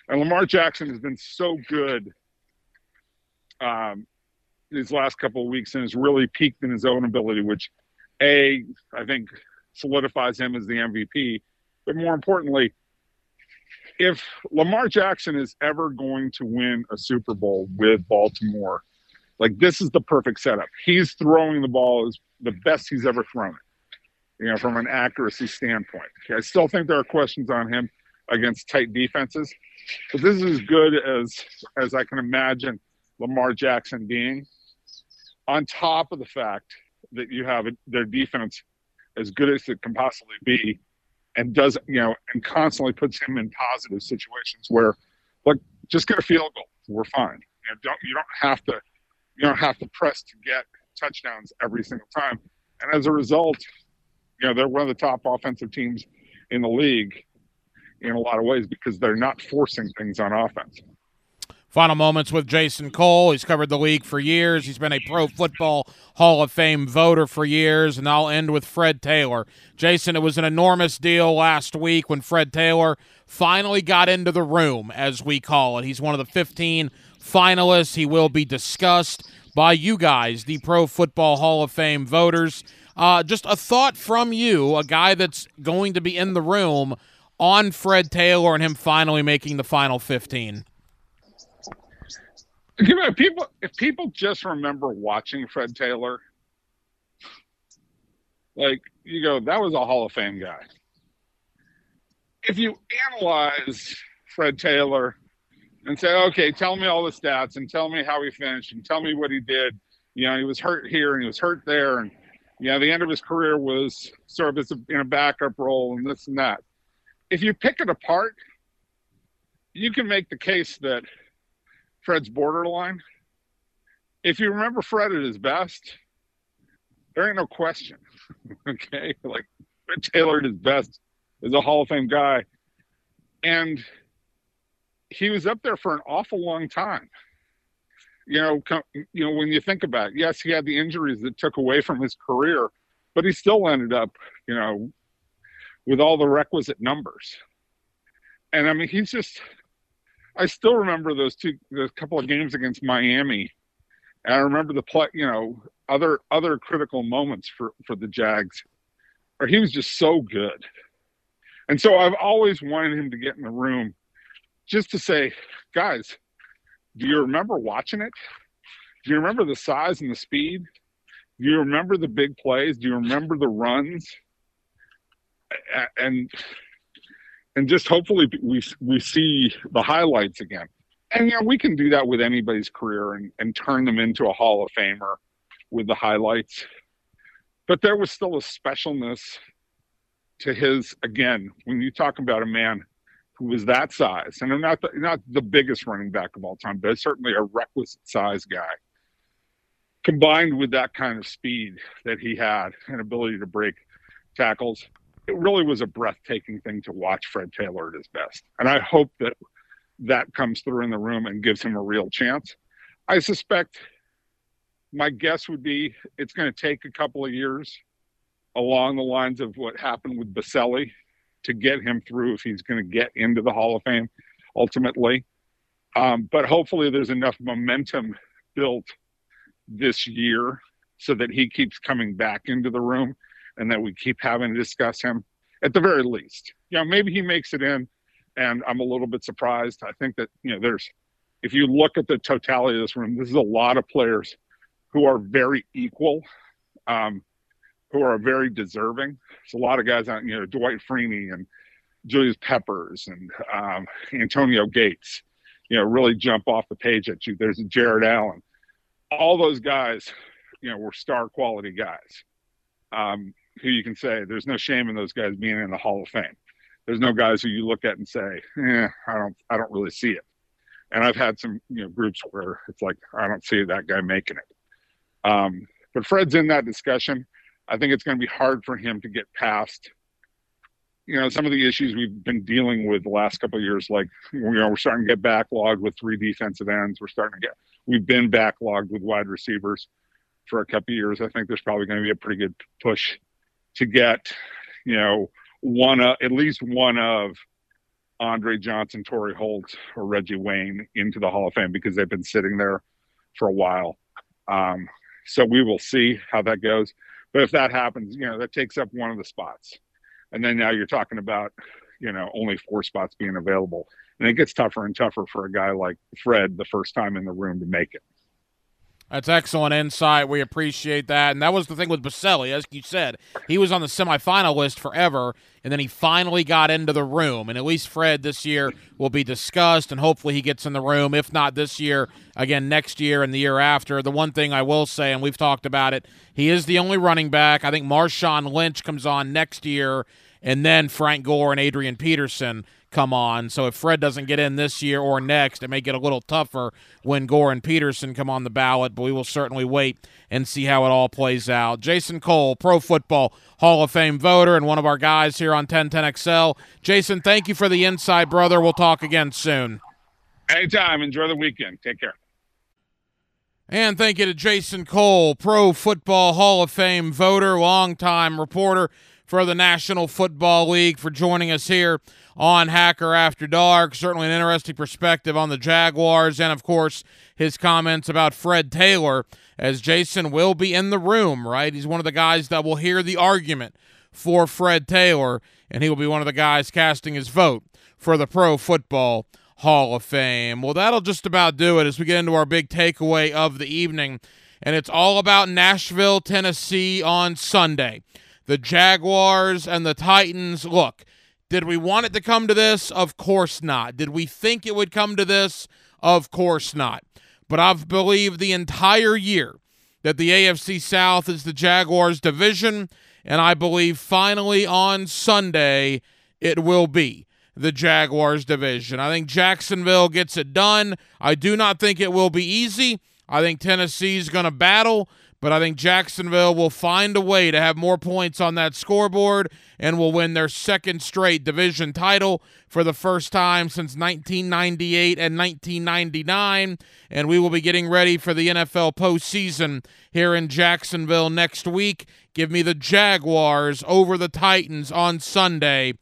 and Lamar Jackson has been so good um, these last couple of weeks and has really peaked in his own ability, which a I think solidifies him as the MVP. But more importantly, if Lamar Jackson is ever going to win a Super Bowl with Baltimore, like this is the perfect setup. He's throwing the ball as the best he's ever thrown it, you know, from an accuracy standpoint. Okay, I still think there are questions on him against tight defenses, but this is as good as as I can imagine Lamar Jackson being. On top of the fact that you have their defense as good as it can possibly be and does you know and constantly puts him in positive situations where like just get a field goal we're fine. You know, don't you don't have to you don't have to press to get touchdowns every single time. And as a result you know they're one of the top offensive teams in the league in a lot of ways because they're not forcing things on offense
Final moments with Jason Cole. He's covered the league for years. He's been a Pro Football Hall of Fame voter for years. And I'll end with Fred Taylor. Jason, it was an enormous deal last week when Fred Taylor finally got into the room, as we call it. He's one of the 15 finalists. He will be discussed by you guys, the Pro Football Hall of Fame voters. Uh, just a thought from you, a guy that's going to be in the room on Fred Taylor and him finally making the final 15.
You know, people if people just remember watching Fred Taylor, like you go, that was a Hall of Fame guy. If you analyze Fred Taylor and say, okay, tell me all the stats and tell me how he finished and tell me what he did. You know, he was hurt here and he was hurt there, and you know, the end of his career was sort of as in a backup role and this and that. If you pick it apart, you can make the case that Fred's borderline. If you remember Fred at his best, there ain't no question. okay, like Fred Taylor at his best is a Hall of Fame guy, and he was up there for an awful long time. You know, you know when you think about it, yes, he had the injuries that took away from his career, but he still ended up, you know, with all the requisite numbers. And I mean, he's just I still remember those two, those couple of games against Miami. And I remember the play, you know, other other critical moments for for the Jags, or he was just so good. And so I've always wanted him to get in the room, just to say, guys, do you remember watching it? Do you remember the size and the speed? Do you remember the big plays? Do you remember the runs? And and just hopefully we we see the highlights again. And you know, we can do that with anybody's career and, and turn them into a Hall of Famer with the highlights. But there was still a specialness to his again, when you talk about a man who was that size, and I'm not the, not the biggest running back of all time, but certainly a requisite size guy. Combined with that kind of speed that he had and ability to break tackles, it really was a breathtaking thing to watch Fred Taylor at his best. And I hope that that comes through in the room and gives him a real chance. I suspect my guess would be it's going to take a couple of years along the lines of what happened with Boselli to get him through if he's going to get into the Hall of Fame ultimately. Um, but hopefully there's enough momentum built this year so that he keeps coming back into the room and that we keep having to discuss him at the very least. You know, maybe he makes it in, and I'm a little bit surprised. I think that you know, there's if you look at the totality of this room, this is a lot of players who are very equal, um, who are very deserving. There's a lot of guys out, you know, Dwight Freeney and Julius Peppers and um, Antonio Gates, you know, really jump off the page at you. There's Jared Allen. All those guys, you know, were star quality guys. Um, who you can say there's no shame in those guys being in the Hall of Fame. There's no guys who you look at and say, "Yeah, I don't, I don't really see it." And I've had some, you know, groups where it's like, I don't see that guy making it. Um, but Fred's in that discussion. I think it's going to be hard for him to get past, you know, some of the issues we've been dealing with the last couple of years. Like, you know, we're starting to get backlogged with three defensive ends. We're starting to get, we've been backlogged with wide receivers for a couple of years. I think there's probably going to be a pretty good push to get, you know, one of, at least one of Andre Johnson, Torry Holt, or Reggie Wayne into the Hall of Fame because they've been sitting there for a while. Um, so we will see how that goes. But if that happens, you know, that takes up one of the spots. And then now you're talking about, you know, only four spots being available. And it gets tougher and tougher for a guy like Fred the first time in the room to make it.
That's excellent insight. We appreciate that. And that was the thing with Boselli, as you said. He was on the semifinal list forever, and then he finally got into the room. And at least Fred this year will be discussed, and hopefully he gets in the room. If not this year, again next year and the year after. The one thing I will say, and we've talked about it, he is the only running back. I think Marshawn Lynch comes on next year, and then Frank Gore and Adrian Peterson come on. So if Fred doesn't get in this year or next, it may get a little tougher when Gore and Peterson come on the ballot, but we will certainly wait and see how it all plays out. Jason Cole, Pro Football Hall of Fame voter and one of our guys here on 1010XL. Jason, thank you for the insight, brother. We'll talk again soon.
Anytime. Enjoy the weekend. Take care.
And thank you to Jason Cole, Pro Football Hall of Fame voter, longtime reporter for the National Football League, for joining us here on Hacker After Dark. Certainly an interesting perspective on the Jaguars, and of course, his comments about Fred Taylor, as Jason will be in the room, right? He's one of the guys that will hear the argument for Fred Taylor, and he will be one of the guys casting his vote for the Pro Football Hall of Fame. Well, that'll just about do it as we get into our big takeaway of the evening. And it's all about Nashville, Tennessee on Sunday. The Jaguars and the Titans. Look, did we want it to come to this? Of course not. Did we think it would come to this? Of course not. But I've believed the entire year that the AFC South is the Jaguars' division, and I believe finally on Sunday it will be the Jaguars division. I think Jacksonville gets it done. I do not think it will be easy. I think Tennessee's going to battle, but I think Jacksonville will find a way to have more points on that scoreboard and will win their second straight division title for the first time since 1998 and 1999. And we will be getting ready for the NFL postseason here in Jacksonville next week. Give me the Jaguars over the Titans on Sunday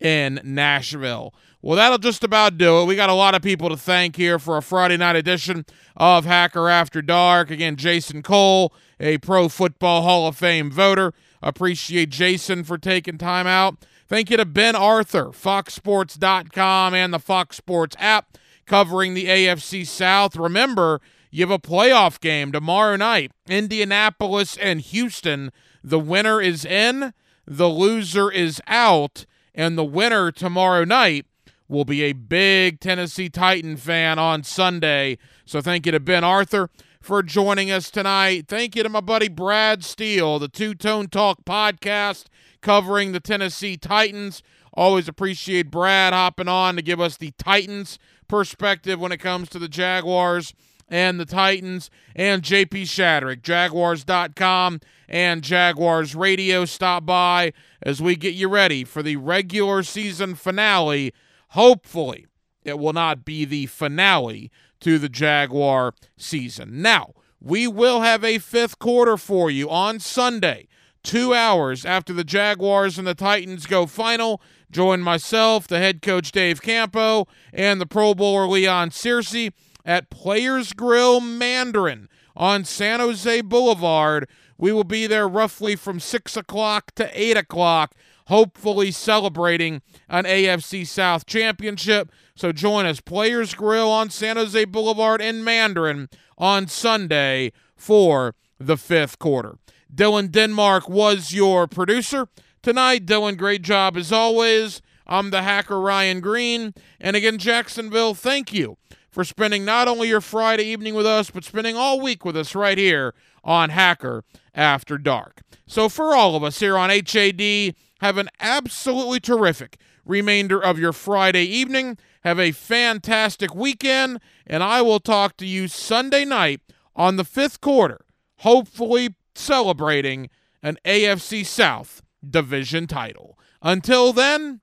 in Nashville. Well, that'll just about do it. We got a lot of people to thank here for a Friday night edition of Hacker After Dark. Again, Jason Cole, a Pro Football Hall of Fame voter. Appreciate Jason for taking time out. Thank you to Ben Arthur, FoxSports.com, and the Fox Sports app covering the AFC South. Remember, you have a playoff game tomorrow night Indianapolis and Houston. The winner is in, the loser is out and the winner tomorrow night will be a big Tennessee Titan fan on Sunday. So thank you to Ben Arthur for joining us tonight. Thank you to my buddy Brad Steele, the Two Tone Talk podcast covering the Tennessee Titans. Always appreciate Brad hopping on to give us the Titans perspective when it comes to the Jaguars and the Titans, and JP Shadrick, Jaguars.com and Jaguars Radio. Stop by as we get you ready for the regular season finale. Hopefully, it will not be the finale to the Jaguar season. Now, we will have a fifth quarter for you on Sunday, two hours after the Jaguars and the Titans go final. Join myself, the head coach Dave Campo, and the Pro Bowler Leon Searcy at Players Grill Mandarin on San Jose Boulevard. We will be there roughly from 6 o'clock to 8 o'clock, hopefully celebrating an AFC South championship. So join us, Players Grill on San Jose Boulevard in Mandarin on Sunday for the fifth quarter. Dylan Denmark was your producer tonight. Dylan, great job as always. I'm the hacker Ryan Green. And again, Jacksonville, thank you for spending not only your Friday evening with us, but spending all week with us right here on Hacker After Dark. So, for all of us here on HAD, have an absolutely terrific remainder of your Friday evening. Have a fantastic weekend, and I will talk to you Sunday night on the fifth quarter, hopefully celebrating an AFC South division title. Until then,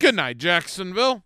good night, Jacksonville.